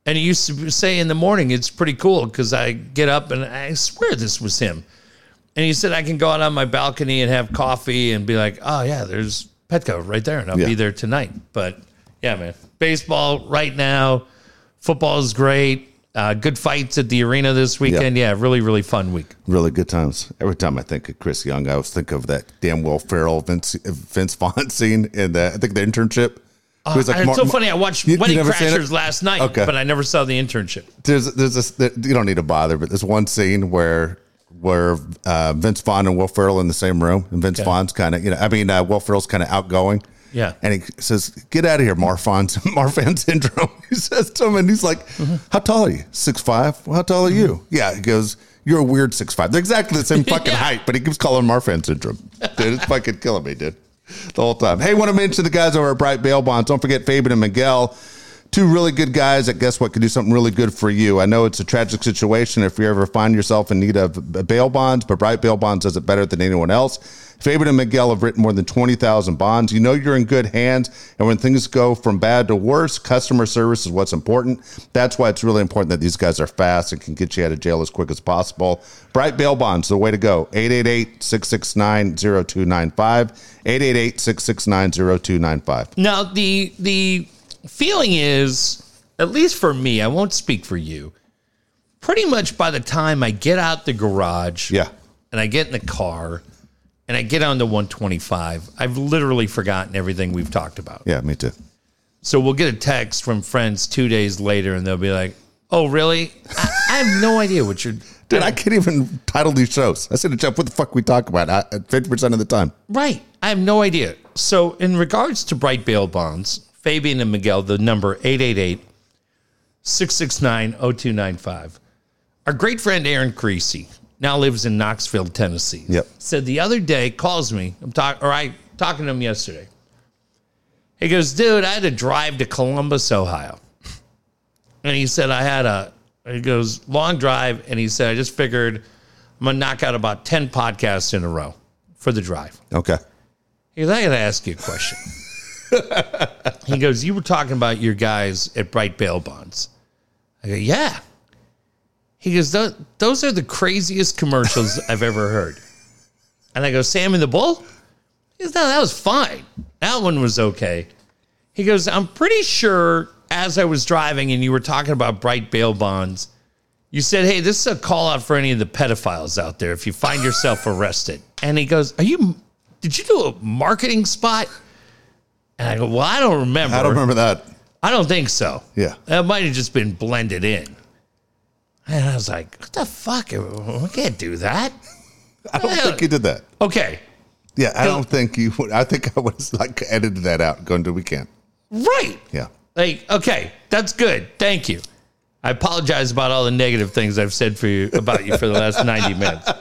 S2: and he used to say in the morning it's pretty cool because i get up and i swear this was him and he said, I can go out on my balcony and have coffee and be like, oh, yeah, there's Petco right there. And I'll
S1: Yeah.
S2: be there tonight. But yeah, man, baseball right now, football is great. Uh, good fights at the arena this weekend. Yeah, really, really fun week.
S1: Really good times. Every time I think of Chris Young, I always think of that damn Will Ferrell Vince Vince Vaughn scene in the I think the internship.
S2: Uh, and it's so funny. I watched
S1: You- you
S2: Wedding
S1: it?
S2: Crashers last night,
S1: Okay.
S2: but I never saw the internship.
S1: there's there's this there, you don't need to bother, but there's one scene where where uh, Vince Vaughn and Will Ferrell in the same room, and Vince
S2: Okay.
S1: Vaughn's kind of you know I mean uh, Will Ferrell's kind of outgoing.
S2: Yeah.
S1: and he says, "Get out of here, Marfan Marfan syndrome." He says to him, and he's like, "How tall are you? Six five? Well, how tall are you?" Mm-hmm. Yeah, he goes, "You're a weird six five. They're exactly the same fucking
S2: Yeah.
S1: height, but he keeps calling Marfan syndrome. Dude, it's fucking killing me, dude. The whole time. Hey, want to mention the guys over at Bright Bail Bonds. Don't forget Fabian and Miguel two really good guys that guess what could do something really good for you. I know it's a tragic situation if you ever find yourself in need of bail bonds, but Bright Bail Bonds does it better than anyone else. Fabian and Miguel have written more than 20,000 bonds. You know you're in good hands, and when things go from bad to worse, customer service is what's important. That's why it's really important that these guys are fast and can get you out of jail as quick as possible. Bright Bail Bonds, the way to go. 888 669 0295. 888 669 0295.
S2: Now the the feeling is, at least for me, I won't speak for you. Pretty much by the time I get out the garage,
S1: Yeah.
S2: and I get in the car, and I get on the 125, I've literally forgotten everything we've talked about.
S1: Yeah, me too.
S2: So we'll get a text from friends two days later, and they'll be like, "Oh, really? I, I have no idea what you're."
S1: Dude, I can't even title these shows. I said to Jeff, what the fuck we talk about fifty percent of the time.
S2: Right. I have no idea. So, in regards to Bright Bail Bonds, Fabian and Miguel, the number 888 669 0295. Our great friend Aaron Creasy now lives in Knoxville, Tennessee.
S1: Yep.
S2: Said the other day, calls me. I'm talking, or I talking to him yesterday. He goes, dude, I had to drive to Columbus, Ohio. And he said, I had a, he goes, long drive. And he said, I just figured I'm going to knock out about 10 podcasts in a row for the drive.
S1: Okay.
S2: He goes, I got to ask you a question. he goes, You were talking about your guys at Bright Bail Bonds. I go, Yeah. He goes, "Tho- Those are the craziest commercials I've ever heard. And I go, Sam and the Bull? He goes, No, that was fine. That one was okay. He goes, I'm pretty sure as I was driving and you were talking about Bright Bail Bonds, you said, Hey, this is a call out for any of the pedophiles out there if you find yourself arrested. And he goes, Are you, did you do a marketing spot? And I go, Well, I don't remember.
S1: I don't remember that.
S2: I don't think so.
S1: Yeah.
S2: That might have just been blended in. And I was like, What the fuck? We can't do that.
S1: I don't think you did that.
S2: Okay.
S1: Yeah, I don't think you would. I think I was like edited that out going to we can't.
S2: Right.
S1: Yeah.
S2: Like, okay, that's good. Thank you. I apologize about all the negative things I've said for you about you for the last 90 minutes.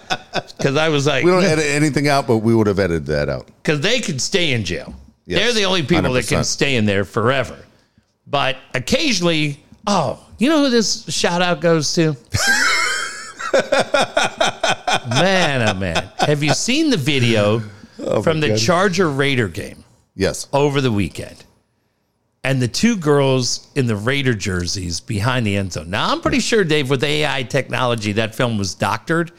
S2: Because I was like,
S1: We don't edit anything out, but we would have edited that out.
S2: because they could stay in jail.
S1: Yes,
S2: They're the only people that can
S1: 100%.
S2: stay in there forever. But occasionally, oh, you know who this shout out goes to? man, oh man. Have you seen the video from the
S1: God.
S2: Charger Raider game
S1: Yes.
S2: over the weekend? And the two girls in the Raider jerseys behind the end zone. Now, I'm pretty sure, Dave, with AI technology, that film was doctored.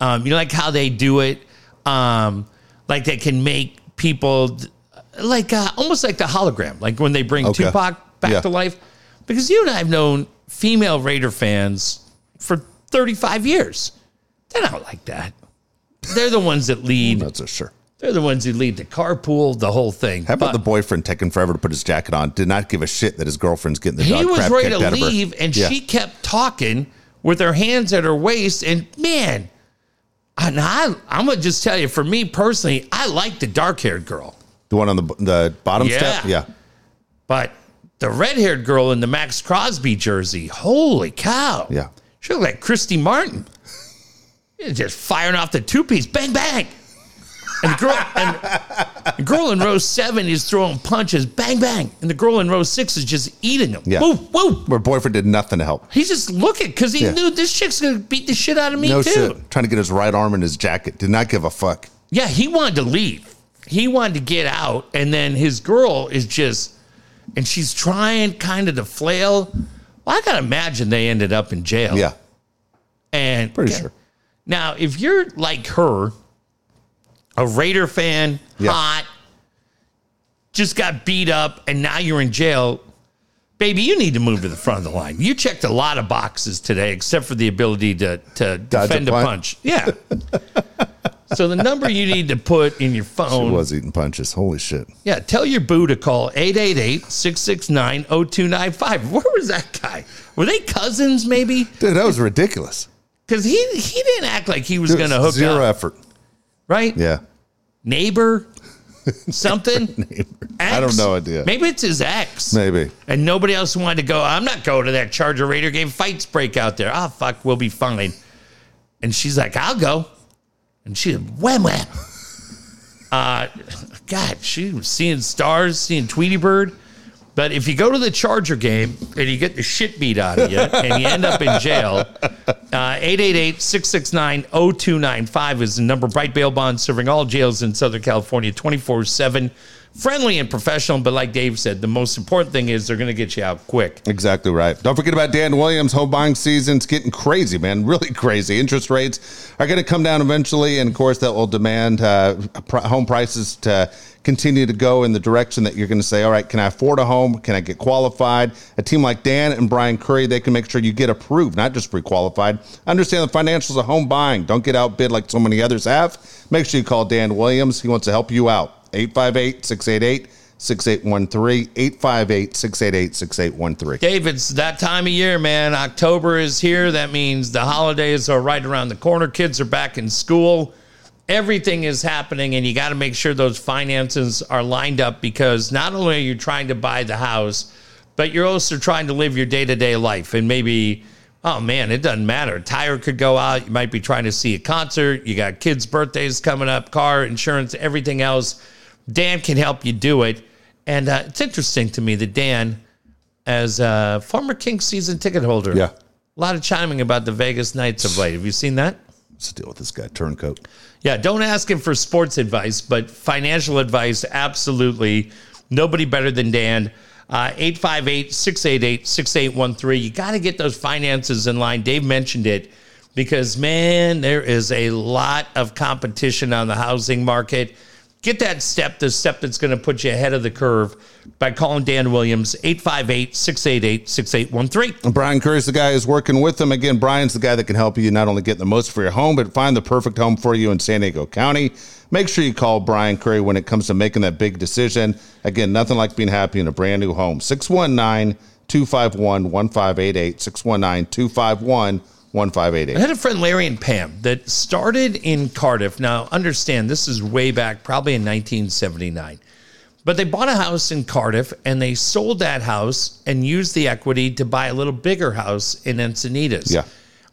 S2: Um, you know, like how they do it, um, like they can make people like uh, almost like the hologram, like when they bring
S1: Okay.
S2: Tupac back
S1: Yeah.
S2: to life. Because you and I have known female Raider fans for 35 years. They're not like that. They're the ones that lead.
S1: That's a sure.
S2: They're the ones who lead the carpool, the whole thing.
S1: How about
S2: But-
S1: the boyfriend taking forever to put his jacket on? Did not give a shit that his girlfriend's getting the dog
S2: he was
S1: crap
S2: ready
S1: kicked
S2: to
S1: out of her.
S2: leave, and
S1: Yeah.
S2: she kept talking with her hands at her waist. And man, and I, I'm gonna just tell you, for me personally, I like the dark haired girl,
S1: the one on the the bottom
S2: Yeah.
S1: step. Yeah.
S2: but the red haired girl in the Maxx Crosby jersey, holy cow!
S1: Yeah.
S2: she looked like Christy Martin, just firing off the two piece, bang bang. And the girl and the girl in row seven is throwing punches, bang bang, and the girl in row six is just eating them.
S1: Yeah.
S2: Woo woo.
S1: Her boyfriend did nothing to help.
S2: He's just looking because he
S1: Yeah.
S2: knew this chick's gonna beat the shit out of me
S1: No
S2: too.
S1: shit. Trying to get his right arm in his jacket. Did not give a fuck.
S2: Yeah, he wanted to leave. He wanted to get out, and then his girl is just, and she's trying kind of to flail. Well, I gotta imagine they ended up in jail.
S1: Yeah.
S2: and
S1: Pretty sure.
S2: Now, if you're like her, a Raider fan,
S1: Yeah.
S2: hot, just got beat up, and now you're in jail. Baby, you need to move to the front of the line. You checked a lot of boxes today, except for the ability to, to
S1: Dodge a
S2: defend a punch. Yeah. so the number you need to put in your phone.
S1: She was eating punches. Holy shit.
S2: yeah, tell your boo to call 888-669-0295. Where was that guy? Were they cousins maybe?
S1: Dude, that was ridiculous.
S2: Because he he didn't act like he was going to hook
S1: Zero
S2: up,
S1: effort.
S2: right?
S1: Yeah.
S2: Neighbor, something. Neighbor.
S1: I don't know idea.
S2: Maybe it's his ex.
S1: Maybe.
S2: And nobody else wanted to go. I'm not going to that Charger Raider game. Fights break out there. Ah, fuck, we'll be fine. And she's like, I'll go. And she wham wham. Uh, God, she was seeing stars, seeing Tweety Bird. But if you go to the Charger game and you get the shit beat out of you and you end up in jail, uh, 888 669 0295 is the number. Bright Bail Bond serving all jails in Southern California 24 7. Friendly and professional, but like Dave said, the most important thing is they're going to get you out quick.
S1: Exactly right. Don't forget about Dan Williams. Home buying season's getting crazy, man. Really crazy. Interest rates are going to come down eventually, and of course, that will demand uh, home prices to continue to go in the direction that you're going to say, "All right, can I afford a home? Can I get qualified?" A team like Dan and Brian Curry, they can make sure you get approved, not just pre-qualified. Understand the financials of home buying. Don't get outbid like so many others have. Make sure you call Dan Williams. He wants to help you out. 858 688 6813. 858 688 6813.
S2: Dave, it's that time of year, man. October is here. That means the holidays are right around the corner. Kids are back in school. Everything is happening, and you got to make sure those finances are lined up because not only are you trying to buy the house, but you're also trying to live your day to day life. And maybe, oh man, it doesn't matter. Tire could go out. You might be trying to see a concert. You got kids' birthdays coming up, car insurance, everything else. Dan can help you do it. And uh, it's interesting to me that Dan, as a former Kings season ticket holder,
S1: Yeah.
S2: a lot of chiming about the Vegas Knights of late. Have you seen that?
S1: Let's deal with this guy, turncoat.
S2: Yeah, don't ask him for sports advice, but financial advice, absolutely. Nobody better than Dan. Uh, 858 688 6813. You got to get those finances in line. Dave mentioned it because, man, there is a lot of competition on the housing market. Get that step, the step that's going to put you ahead of the curve by calling Dan Williams, 858 688 6813.
S1: And Brian Curry's the guy who's working with them. Again, Brian's the guy that can help you not only get the most for your home, but find the perfect home for you in San Diego County. Make sure you call Brian Curry when it comes to making that big decision. Again, nothing like being happy in a brand new home. 619 251 1588. 619 251
S2: I had a friend, Larry and Pam, that started in Cardiff. Now, understand, this is way back, probably in 1979. But they bought a house in Cardiff and they sold that house and used the equity to buy a little bigger house in Encinitas.
S1: Yeah.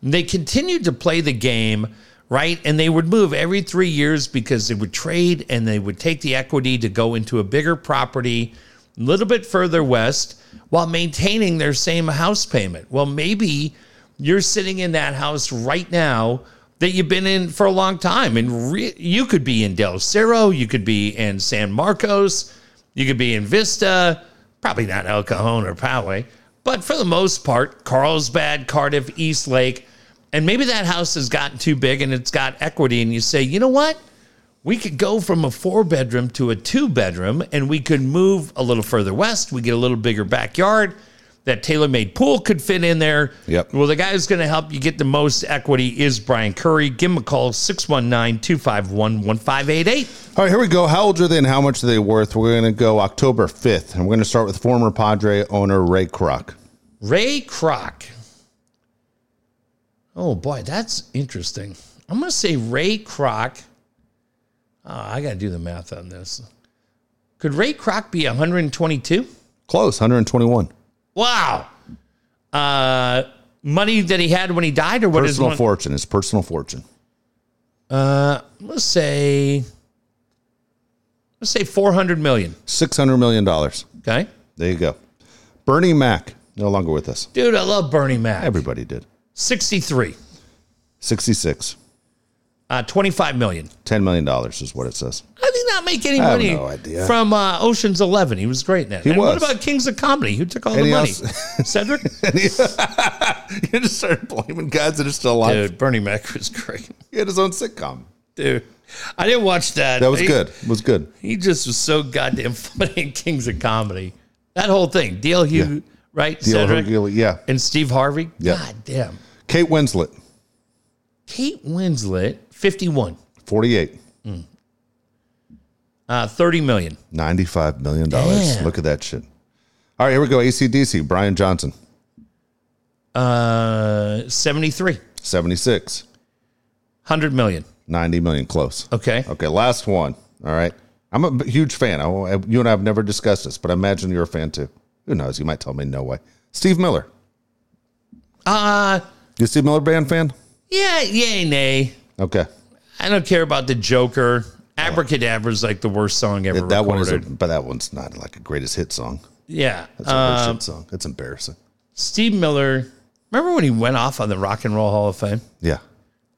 S2: They continued to play the game, right? And they would move every three years because they would trade and they would take the equity to go into a bigger property a little bit further west while maintaining their same house payment. Well, maybe you're sitting in that house right now that you've been in for a long time. And re- you could be in Del Cerro, you could be in San Marcos, you could be in Vista, probably not El Cajon or Poway, but for the most part, Carlsbad, Cardiff, East Lake. And maybe that house has gotten too big and it's got equity. And you say, you know what? We could go from a four bedroom to a two bedroom and we could move a little further west. We get a little bigger backyard. That tailor made pool could fit in there.
S1: Yep.
S2: Well, the guy who's going to help you get the most equity is Brian Curry. Give him a call, 619 251 1588.
S1: All right, here we go. How old are they and how much are they worth? We're going to go October 5th. And we're going to start with former Padre owner Ray Kroc.
S2: Ray Kroc. Oh boy, that's interesting. I'm going to say Ray Kroc. Oh, I got to do the math on this. Could Ray Kroc be 122?
S1: Close, 121.
S2: Wow. Uh, money that he had when he died, or what is
S1: Personal
S2: one?
S1: fortune. His personal fortune.
S2: Uh, let's say, let's say 400 million.
S1: $600 million.
S2: Okay,
S1: There you go. Bernie Mac, no longer with us.
S2: dude, I love Bernie Mac.
S1: Everybody did.
S2: 63,
S1: 66.
S2: uh, 25 million.
S1: $10 million is what it says.
S2: He not make any money
S1: no
S2: from uh, Ocean's Eleven? He was great in that.
S1: He
S2: and what about Kings of Comedy? Who took all
S1: And
S2: the money?
S1: also-
S2: Cedric?
S1: you just started blaming guys that are still alive.
S2: Dude, Bernie Mac was great.
S1: He had his own sitcom.
S2: Dude, I didn't watch that.
S1: That was
S2: He-
S1: good. It was good.
S2: He just was so goddamn funny in Kings of Comedy. That whole thing, Dale Hugh, right?
S1: The
S2: Cedric
S1: yeah.
S2: and Steve Harvey.
S1: Yeah.
S2: God damn.
S1: Kate Winslet,
S2: Kate Winslet, 51,
S1: 48.
S2: Uh, 30 million.
S1: $95 million. Look at that shit. All right, here we go. ACDC, Brian Johnson,
S2: Uh, 73,
S1: 76.
S2: 100 million.
S1: 90 million. Close.
S2: Okay.
S1: Okay, last one. All right. I'm a huge fan. I, you and I have never discussed this, but I imagine you're a fan too. Who knows? You might tell me no way. Steve Miller.
S2: Uh,
S1: You a Steve Miller band fan?
S2: yeah, yay, nay.
S1: Okay.
S2: I don't care about the Joker. Abracadabra is like the worst song ever
S1: that one is, a,
S2: recorded.
S1: but that one's not like a greatest hit song.
S2: yeah.
S1: That's a
S2: Um,
S1: song. It's embarrassing.
S2: Steve Miller. Remember when he went off on the Rock and Roll Hall of Fame?
S1: Yeah.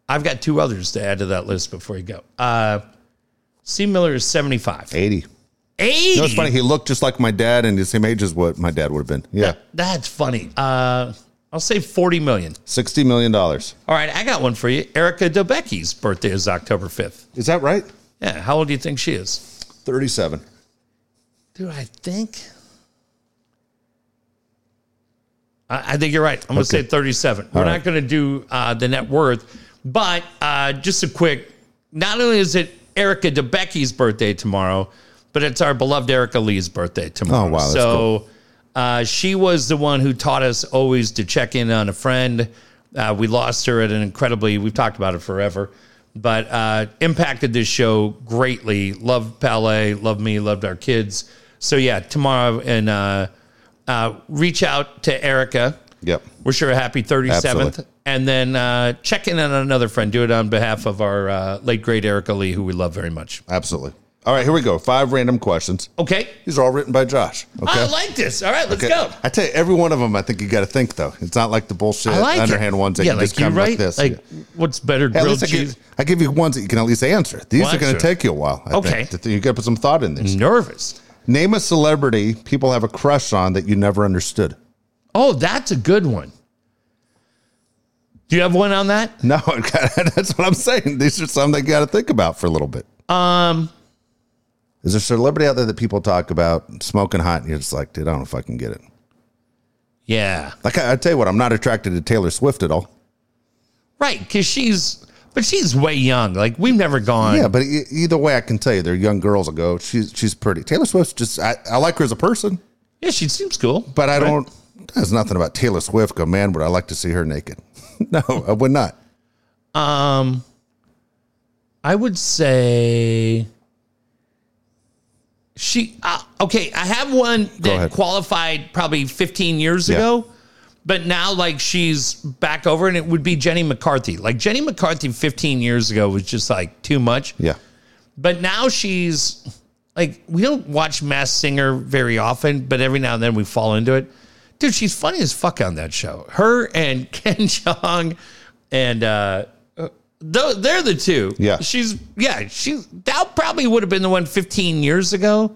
S2: I've got two others to add to that list before you go. Uh, Steve Miller is 75.
S1: 80.
S2: 80.
S1: You know, it's funny. He looked just like my dad and the same age as what my dad would have been. Yeah.
S2: That's funny. Uh, I'll say 40 million.
S1: $60 million.
S2: All right, I got one for you. Erica Dobecki's birthday is October 5th.
S1: Is that right?
S2: Yeah, how old do you think she is?
S1: 37.
S2: Dude, I think. I, I think you're right. I'm going to say 37. We're
S1: All
S2: not going to do uh, the net worth, but uh, just a quick. Not only is it Erica DeBecky's birthday tomorrow, but it's our beloved Erica Lee's birthday tomorrow.
S1: Oh, wow,
S2: so uh, she was the one who taught us always to check in on a friend. Uh, we lost her at an incredibly. We've talked about it forever, but uh, impacted this show greatly. Loved Palais, loved me, loved our kids. So yeah, tomorrow and uh, uh, reach out to Erica.
S1: Yep.
S2: Wish her a happy 37th. And then uh, check in on another friend. Do it on behalf of our uh, late great Erica Lee, who we love very much.
S1: Absolutely. All right, here we go. Five random questions.
S2: Okay.
S1: These are all written by Josh. Okay.
S2: I like this. All right, let's
S1: Okay.
S2: go.
S1: I tell you, every one of them, I think you got to think though. It's not like the bullshit
S2: like
S1: underhand
S2: it.
S1: ones that
S2: yeah,
S1: you
S2: like
S1: just come
S2: right.
S1: like this.
S2: Like, what's better,
S1: At
S2: grilled cheese?
S1: give, I give you ones that you can at least answer. These
S2: Well,
S1: are going to take you a while. I
S2: Okay.
S1: think, you got to put some thought in these.
S2: Nervous.
S1: Name a celebrity people have a crush on that you never understood.
S2: Oh, that's a good one. Do you have one on that?
S1: No, that's what I'm saying. These are some that you got to think about for a little bit.
S2: Um,
S1: Is there a celebrity out there that people talk about smoking hot and you're just like, dude, I don't know if I can get it.
S2: yeah,
S1: Like I, I tell you what, I'm not attracted to Taylor Swift at all.
S2: right. Because she's, but she's way young. Like we've never gone.
S1: Yeah, but e- either way, I can tell you, they're young girls. will go, she's she's pretty. Taylor Swift's just, I, I like her as a person,
S2: yeah, she seems cool.
S1: but I don't. There's nothing about Taylor Swift. Go, man, would I like to see her naked? no, I would not.
S2: Um, I would say she. Uh, okay, I have one that qualified probably 15 years
S1: Yeah.
S2: ago, but now like she's back over, and it would be Jenny McCarthy. Like Jenny McCarthy 15 years ago was just like too much,
S1: Yeah,
S2: but now she's like we don't watch Masked Singer very often, but every now and then we fall into it. Dude, she's funny as fuck on that show. Her and Ken Jeong and uh they're the two.
S1: Yeah.
S2: She's yeah, she's that probably would have been the one 15 years ago.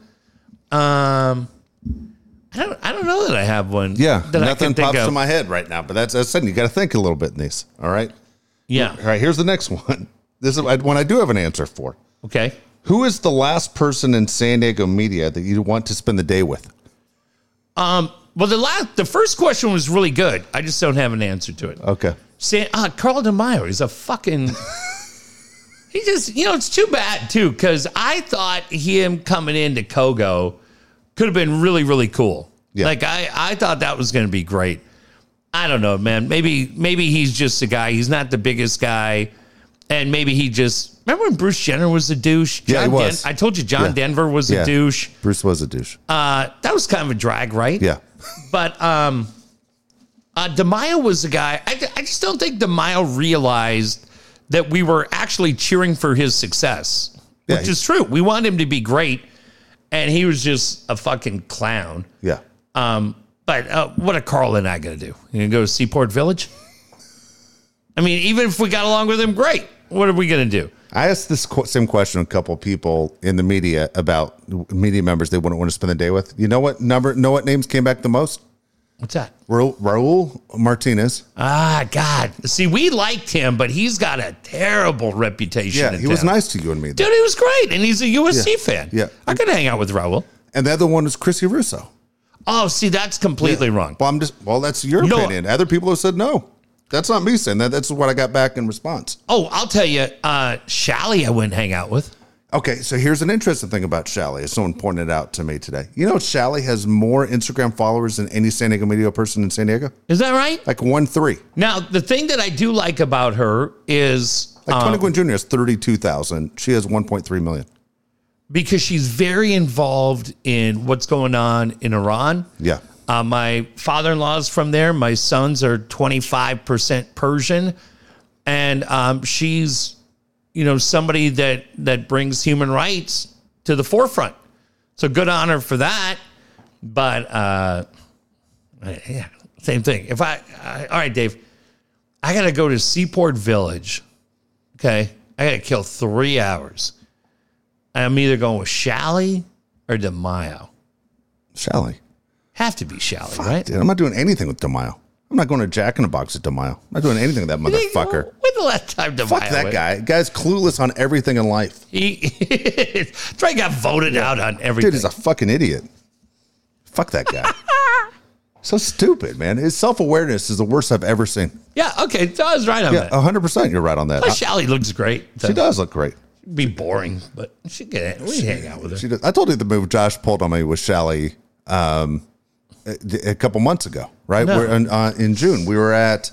S2: Um I don't I don't know that I have one.
S1: yeah. nothing pops to my head right now. But that's, that's said, you got to think a little bit in these. All right.
S2: yeah.
S1: All right. Here's the next one. This is one I do have an answer for.
S2: Okay.
S1: Who is the last person in San Diego media that you want to spend the day with?
S2: Um well the last the first question was really good. I just don't have an answer to it.
S1: Okay.
S2: San, uh, Carl DeMaio, is a fucking. he just, you know, it's too bad too, because I thought him coming into Kogo could have been really, really cool.
S1: Yeah.
S2: Like I, I thought that was going to be great. I don't know, man. Maybe, maybe he's just a guy. He's not the biggest guy, and maybe he just. Remember when Bruce Jenner was a douche?
S1: Yeah, he
S2: John
S1: was.
S2: I told you John
S1: Yeah.
S2: Denver was
S1: Yeah.
S2: a douche.
S1: Bruce was a douche.
S2: Uh, that was kind of a drag, right?
S1: yeah.
S2: But um, uh, DeMaio was the guy. I, I just don't think DeMaio realized that we were actually cheering for his success,
S1: Yeah,
S2: which
S1: he-
S2: is true. We want him to be great, and he was just a fucking clown.
S1: Yeah.
S2: Um, but uh, what are Carl and I going to do? You gonna go to Seaport Village? I mean, even if we got along with him, great. What are we going to do?
S1: I asked this qu- same question to a couple of people in the media about media members they wouldn't want to spend the day with. You know what number? Know what names came back the most?
S2: What's that?
S1: Raul, Raul Martinez.
S2: Ah, God. See, we liked him, but he's got a terrible reputation.
S1: Yeah, he was nice to you and me. though.
S2: Dude, he was great, and he's a USC
S1: Yeah.
S2: fan.
S1: Yeah.
S2: I could hang out with Raul.
S1: And the other one was Chrissy Russo.
S2: Oh, see, that's completely wrong.
S1: Well, I'm just well, that's your
S2: No.
S1: opinion. Other people have said no. That's not me saying that. That's what I got back in response.
S2: Oh, I'll tell you, uh, Shally, I wouldn't hang out with.
S1: Okay, so here's an interesting thing about Shally. as Someone pointed out to me today. You know, Shally has more Instagram followers than any San Diego media person in San Diego.
S2: Is that right?
S1: Like one three.
S2: Now, the thing that I do like about her is
S1: Like
S2: um,
S1: Tony Gwynn Jr. has thirty two thousand. She has one point three million.
S2: because she's very involved in what's going on in Iran.
S1: Yeah.
S2: Uh, my father in law is from there. My sons are 25% Persian. And um, she's, you know, somebody that, that brings human rights to the forefront. So good honor for that. But uh, yeah, same thing. If I, I all right, Dave, I got to go to Seaport Village. Okay. I got to kill three hours. I'm either going with Shally or DeMaio.
S1: Shally.
S2: Have to be Shally, right?
S1: Dude, I'm not doing anything with DeMaio. I'm not going to Jack in a Box at DeMaio. I'm not doing anything with that motherfucker.
S2: When the last time DeMaio
S1: Fuck that
S2: went?
S1: guy. Guy's clueless on everything in life.
S2: He that's got voted out on everything.
S1: Dude is a fucking idiot. Fuck that guy. so stupid, man. His self awareness is the worst I've ever seen.
S2: yeah, okay, so I was right on
S1: Yeah,
S2: that.
S1: 100% you're right on that. I-
S2: looks great.
S1: she does look great.
S2: be boring, but she get we hang out with her.
S1: She does. I told you the move Josh pulled on me was Shally um, a, a couple months ago, right?
S2: No.
S1: We're in, uh, in June. We were at,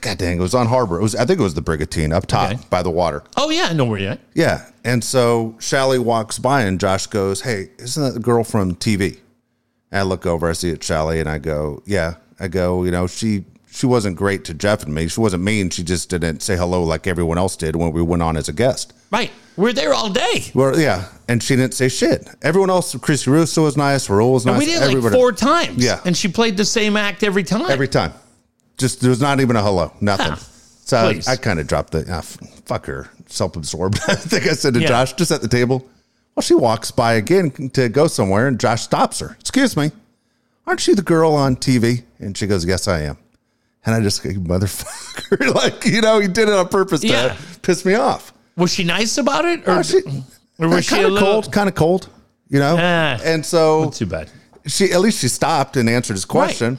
S1: God dang, it was on Harbor. It was, I think it was the Brigantine up top
S2: Okay.
S1: by the water.
S2: oh yeah, I know where you're at.
S1: Yeah. And so Shally walks by and Josh goes, Hey, isn't that the girl from TV? And I look over, I see it Shally, and I go, Yeah. I go, you know, she she wasn't great to Jeff and me. She wasn't mean. She just didn't say hello like everyone else did when we went on as a guest.
S2: Right. We're there all day.
S1: Well, yeah. And she didn't say shit. Everyone else, Chris Russo was nice, Raul was nice.
S2: we did it like
S1: everybody-
S2: four times.
S1: Yeah.
S2: And she played the same act every time.
S1: Every time. Just, there was not even a hello, nothing.
S2: Huh.
S1: So I,
S2: Please.
S1: I kind of dropped the, ah, f- fuck her, self absorbed. I think I said to
S2: Yeah.
S1: Josh, just at the table, well, she walks by again to go somewhere, and Josh stops her. Excuse me, aren't you the girl on TV? And she goes, Yes, I am. And I just motherfucker. like, you know, he did it on purpose to
S2: Yeah.
S1: piss me off.
S2: was she nice about it? Or,
S1: Oh, she,
S2: or was she
S1: kind
S2: a
S1: of
S2: little
S1: cold, kind of cold, you know?
S2: Ah.
S1: and so
S2: too bad?
S1: she at least she stopped and answered his question.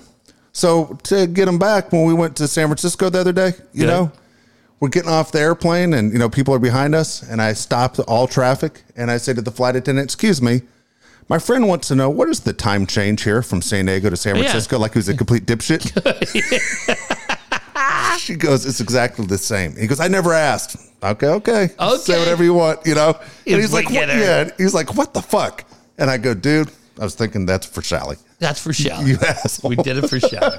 S1: So to get him back when we went to San Francisco the other day, you
S2: Good.
S1: know, we're getting off the airplane and you know people are behind us, and I stopped all traffic and I said to the flight attendant, "Excuse me." My friend wants to know what is the time change here from San Diego to San
S2: Yeah.
S1: Francisco? Like he was a complete dipshit. she goes, "It's exactly the same." He goes, "I never asked." Okay, okay, say whatever you want, you know.
S2: He's
S1: And he's like, what? "Yeah." He's like, "What the fuck?" And I go, "Dude, I was thinking that's for Sally."
S2: That's for Shally.
S1: You asshole.
S2: We did it for Shally.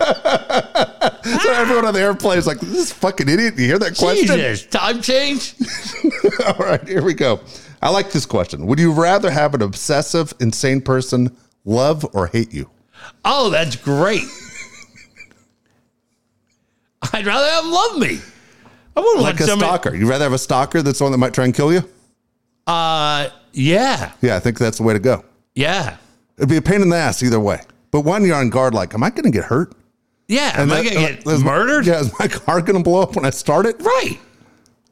S1: So everyone on the airplane is like, this fucking idiot. You hear that question?
S2: Jesus, time change?
S1: All right, here we go. I like this question. Would you rather have an obsessive, insane person love or hate you?
S2: Oh, that's great. I'd rather have them love me. I wouldn't
S1: Like
S2: want
S1: a
S2: somebody.
S1: stalker. You'd rather have a stalker that's the one that might try and kill you?
S2: Uh, yeah,
S1: Yeah, I think that's the way to go.
S2: yeah,
S1: It'd be a pain in the ass either way. But one, you're on guard, like, am I going to get hurt?
S2: yeah. Am I
S1: that-
S2: gonna get
S1: is-
S2: murdered?
S1: Yeah, is my car going to blow up when I start it?
S2: Right.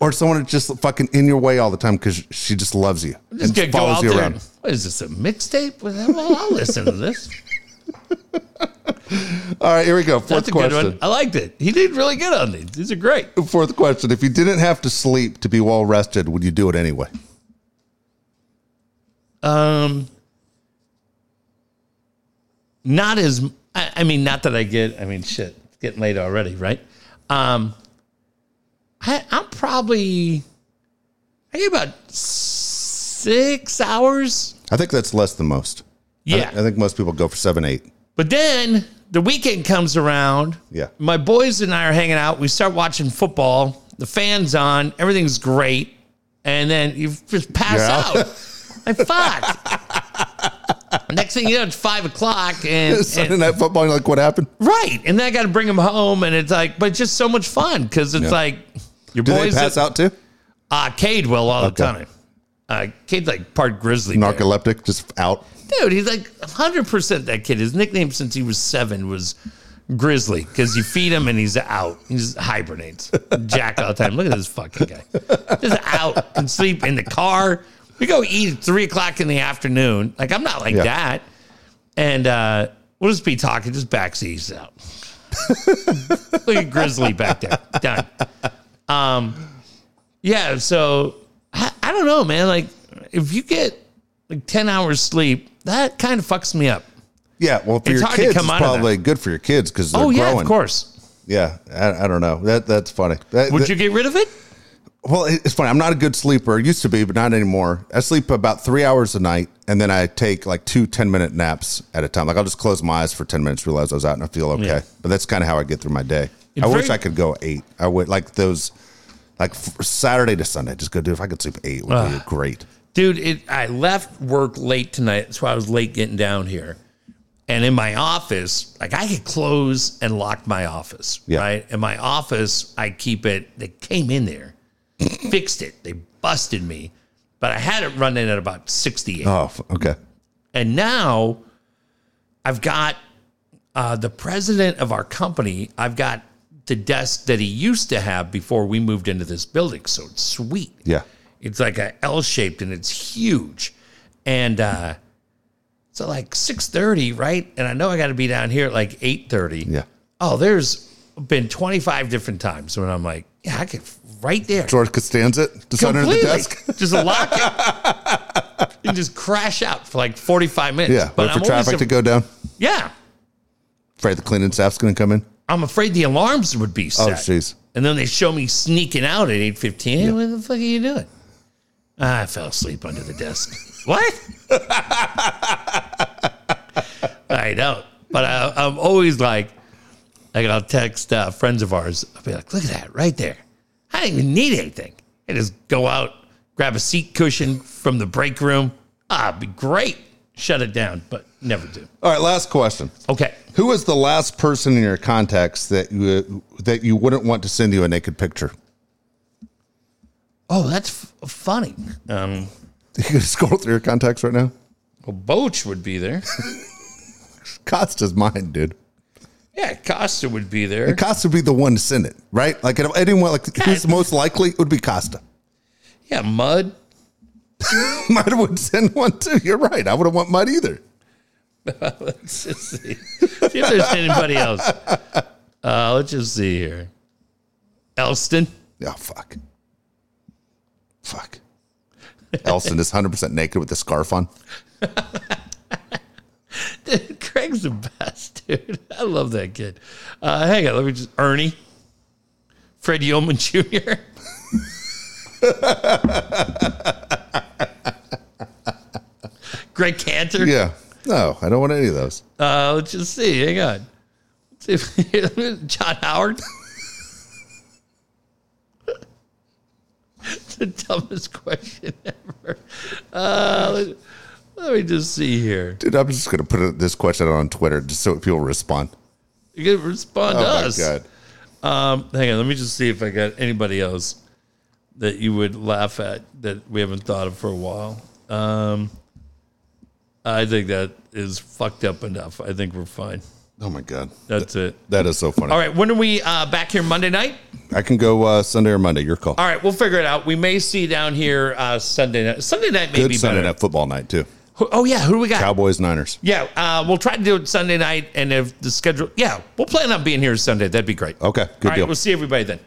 S1: Or someone that's just fucking in your way all the time because she just loves you
S2: Just
S1: and
S2: gonna go
S1: follows
S2: out
S1: you
S2: there.
S1: around.
S2: and- What is this? A mixtape? Well, I'll listen to this.
S1: All right, here we go. Fourth
S2: That's a
S1: question.
S2: good one. I liked it. He did really good on these. These are great.
S1: Fourth question. If you didn't have to sleep to be well rested, would you do it anyway?
S2: Um, not as. I, I mean, not that I get. I mean, shit, it's getting late already, right? Um, I, I'm probably. I get about six hours.
S1: I think that's less than most. I-
S2: Yeah.
S1: I, think most people go for seven, eight.
S2: But then the weekend comes around.
S1: Yeah.
S2: My boys and I are hanging out. We start watching football. The fans on. Everything's great. And then you just pass
S1: Yeah.
S2: out. Like, fuck. Next thing you know, it's five o'clock. And,
S1: Sunday
S2: and-
S1: night football, you're like, what happened?
S2: right. And then I got to bring them home. And it's like, but it's just so much fun because it's
S1: Yeah.
S2: like your
S1: Do they
S2: boys.
S1: pass out too?
S2: Uh, Cade will all the
S1: Okay.
S2: time. Uh, Cade's like part grizzly. bear.
S1: Narcoleptic, just out.
S2: Dude, he's like 100% that kid. His nickname since he was seven was Grizzly because you feed him and he's out. He just hibernates. Jack all the time. Look at this fucking guy. Just out. Can sleep in the car. We go eat at three o'clock in the afternoon. Like, I'm not like
S1: Yeah.
S2: that. And uh, We'll just be talking, just backseats out. Look at Grizzly back there. Done. Um, yeah, so I, I don't know, man. Like, if you get like 10 hours sleep, that kind of fucks me up.
S1: Yeah, well, for
S2: It's
S1: your
S2: hard to
S1: kids,
S2: come
S1: it's
S2: out of
S1: probably good for your kids because they're
S2: Oh, yeah,
S1: growing.
S2: of course.
S1: Yeah, I, I don't know. That that's funny. That,
S2: Would
S1: that-
S2: you get rid of it?
S1: Well, it- it's funny. I'm not a good sleeper. I used to be, but not anymore. I sleep about three hours a night, and then I take like two 10 minute naps at a time. Like I'll just close my eyes for 10 minutes, realize I was out, and I feel okay.
S2: Yeah.
S1: But that's kind of how I get through my day.
S2: It's
S1: I wish
S2: very-
S1: I could go eight. I would like those, like Saturday to Sunday. Just go do. If I could sleep eight, would be great.
S2: Dude, it, I left work late tonight. That's why I was late getting down here. And in my office, like I could close and lock my office,
S1: Yeah.
S2: right? In my office, I keep it. They came in there, fixed it. They busted me, but I had it running at about 68.
S1: Oh, okay.
S2: And now I've got uh, the president of our company, I've got the desk that he used to have before we moved into this building. So it's sweet.
S1: Yeah.
S2: It's like a L shaped and it's huge. And uh so like 6:30, right? And I know I got to be down here at like 8:30.
S1: Yeah.
S2: Oh, there's been 25 different times when I'm like, yeah, I could right there.
S1: George Costanza just under the desk.
S2: just lock it. and just crash out for like 45 minutes.
S1: Yeah. Wait for
S2: I'm
S1: traffic
S2: a-
S1: to go down.
S2: Yeah.
S1: Afraid the cleaning staff's going to come in.
S2: I'm afraid the alarms would be set.
S1: Oh, jeez.
S2: And then they show me sneaking out at 8.15. Hey, what the fuck are you doing? Ah, I fell asleep under the desk. what? I know. But I, I'm always like, like I'll text uh, friends of ours. I'll be like, look at that right there. I didn't even need anything. I just go out, grab a seat cushion from the break room. Ah, it'd be great. Shut it down, but never do.
S1: All right. Last question.
S2: Okay.
S1: Who is the last person in your contacts that you that you wouldn't want to send you a naked picture?
S2: Oh, that's f- funny. Um,
S1: You can scroll through your contacts right now.
S2: well, Boch would be there.
S1: Costa's mine, dude.
S2: Yeah, Costa would be there.
S1: Costa would be the one to send it, right? Like anyone, like who's most likely? It would be Costa.
S2: Yeah, Mud.
S1: Mud would send one too. You're right. I wouldn't want Mud either.
S2: Let's just see. see if there's anybody else. Uh, let's just see here. Elsten.
S1: Oh fuck. Fuck. Elsten is 100 percent naked with the scarf on.
S2: Dude, Craig's the best, dude. I love that kid. Uh, hang on, let me just Ernie. Fred Yeoman Jr. Greg Cantor.
S1: Yeah. No, I don't want any of those.
S2: Uh, let's just see. Hang on. Let's see if, John Howard. the dumbest question ever. Uh, let, let me just see here.
S1: Dude, I'm just gonna put this question on Twitter just so people respond.
S2: You can respond
S1: Oh
S2: to
S1: my
S2: us.
S1: god.
S2: Um, hang on. Let me just see if I got anybody else that you would laugh at that we haven't thought of for a while. Um, I think that is fucked up enough. I think we're fine.
S1: Oh my god.
S2: That's it.
S1: That is so funny.
S2: All right. When are we uh, back here Monday night?
S1: I can go uh, Sunday or Monday. Your call.
S2: All right, we'll figure it out. We may see down here uh, Sunday night. Sunday night may
S1: Good
S2: be
S1: Sunday
S2: better.
S1: night football night too.
S2: Who- Oh yeah, who do we got?
S1: Cowboys Niners.
S2: Yeah, uh, we'll try to do it Sunday night, and if the schedule, yeah, we'll plan on being here Sunday. That'd be great.
S1: Okay, good
S2: All right,
S1: deal.
S2: we'll see everybody then.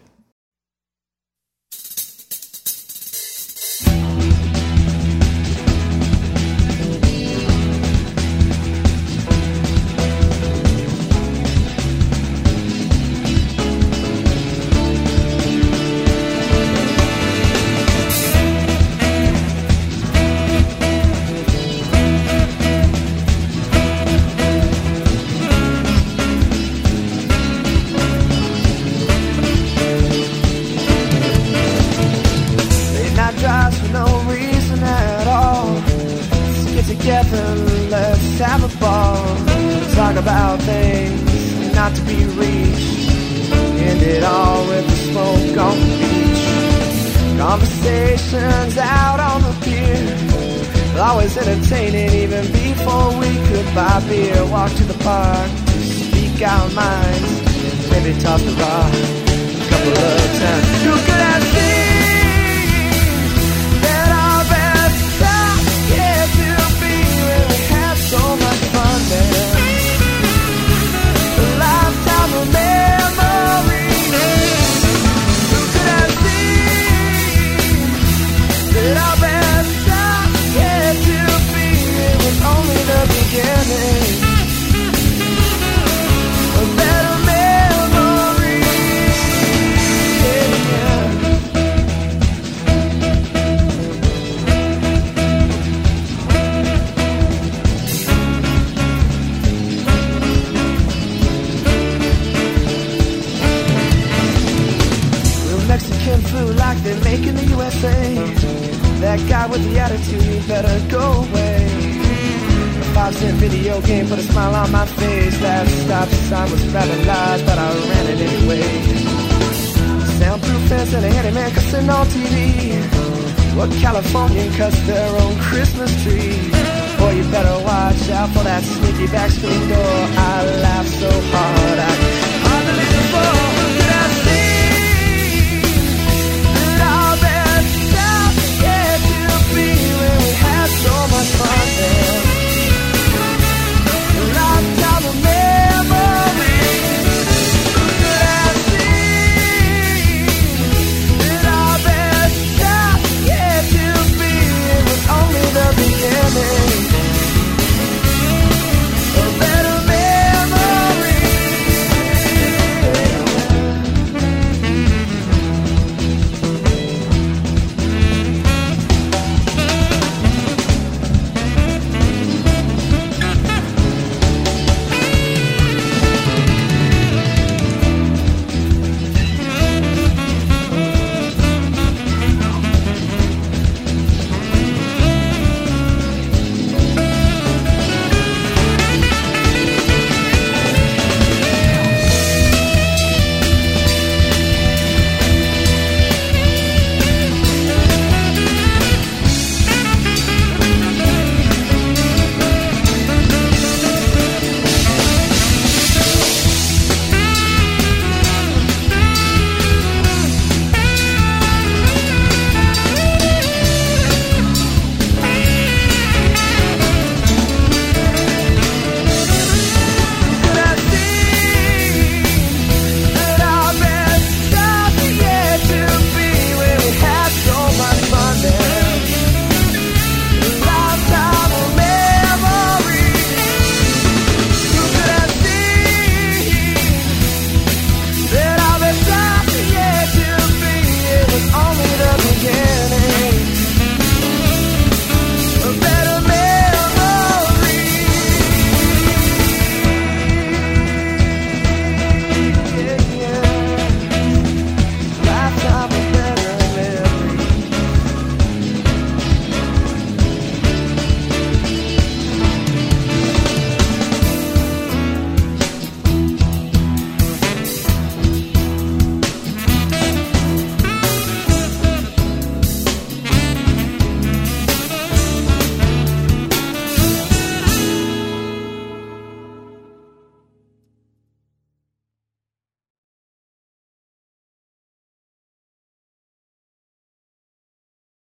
S3: Californian cuts their own Christmas tree. Boy, you better watch out for that sneaky back screen door. I laughed so hard I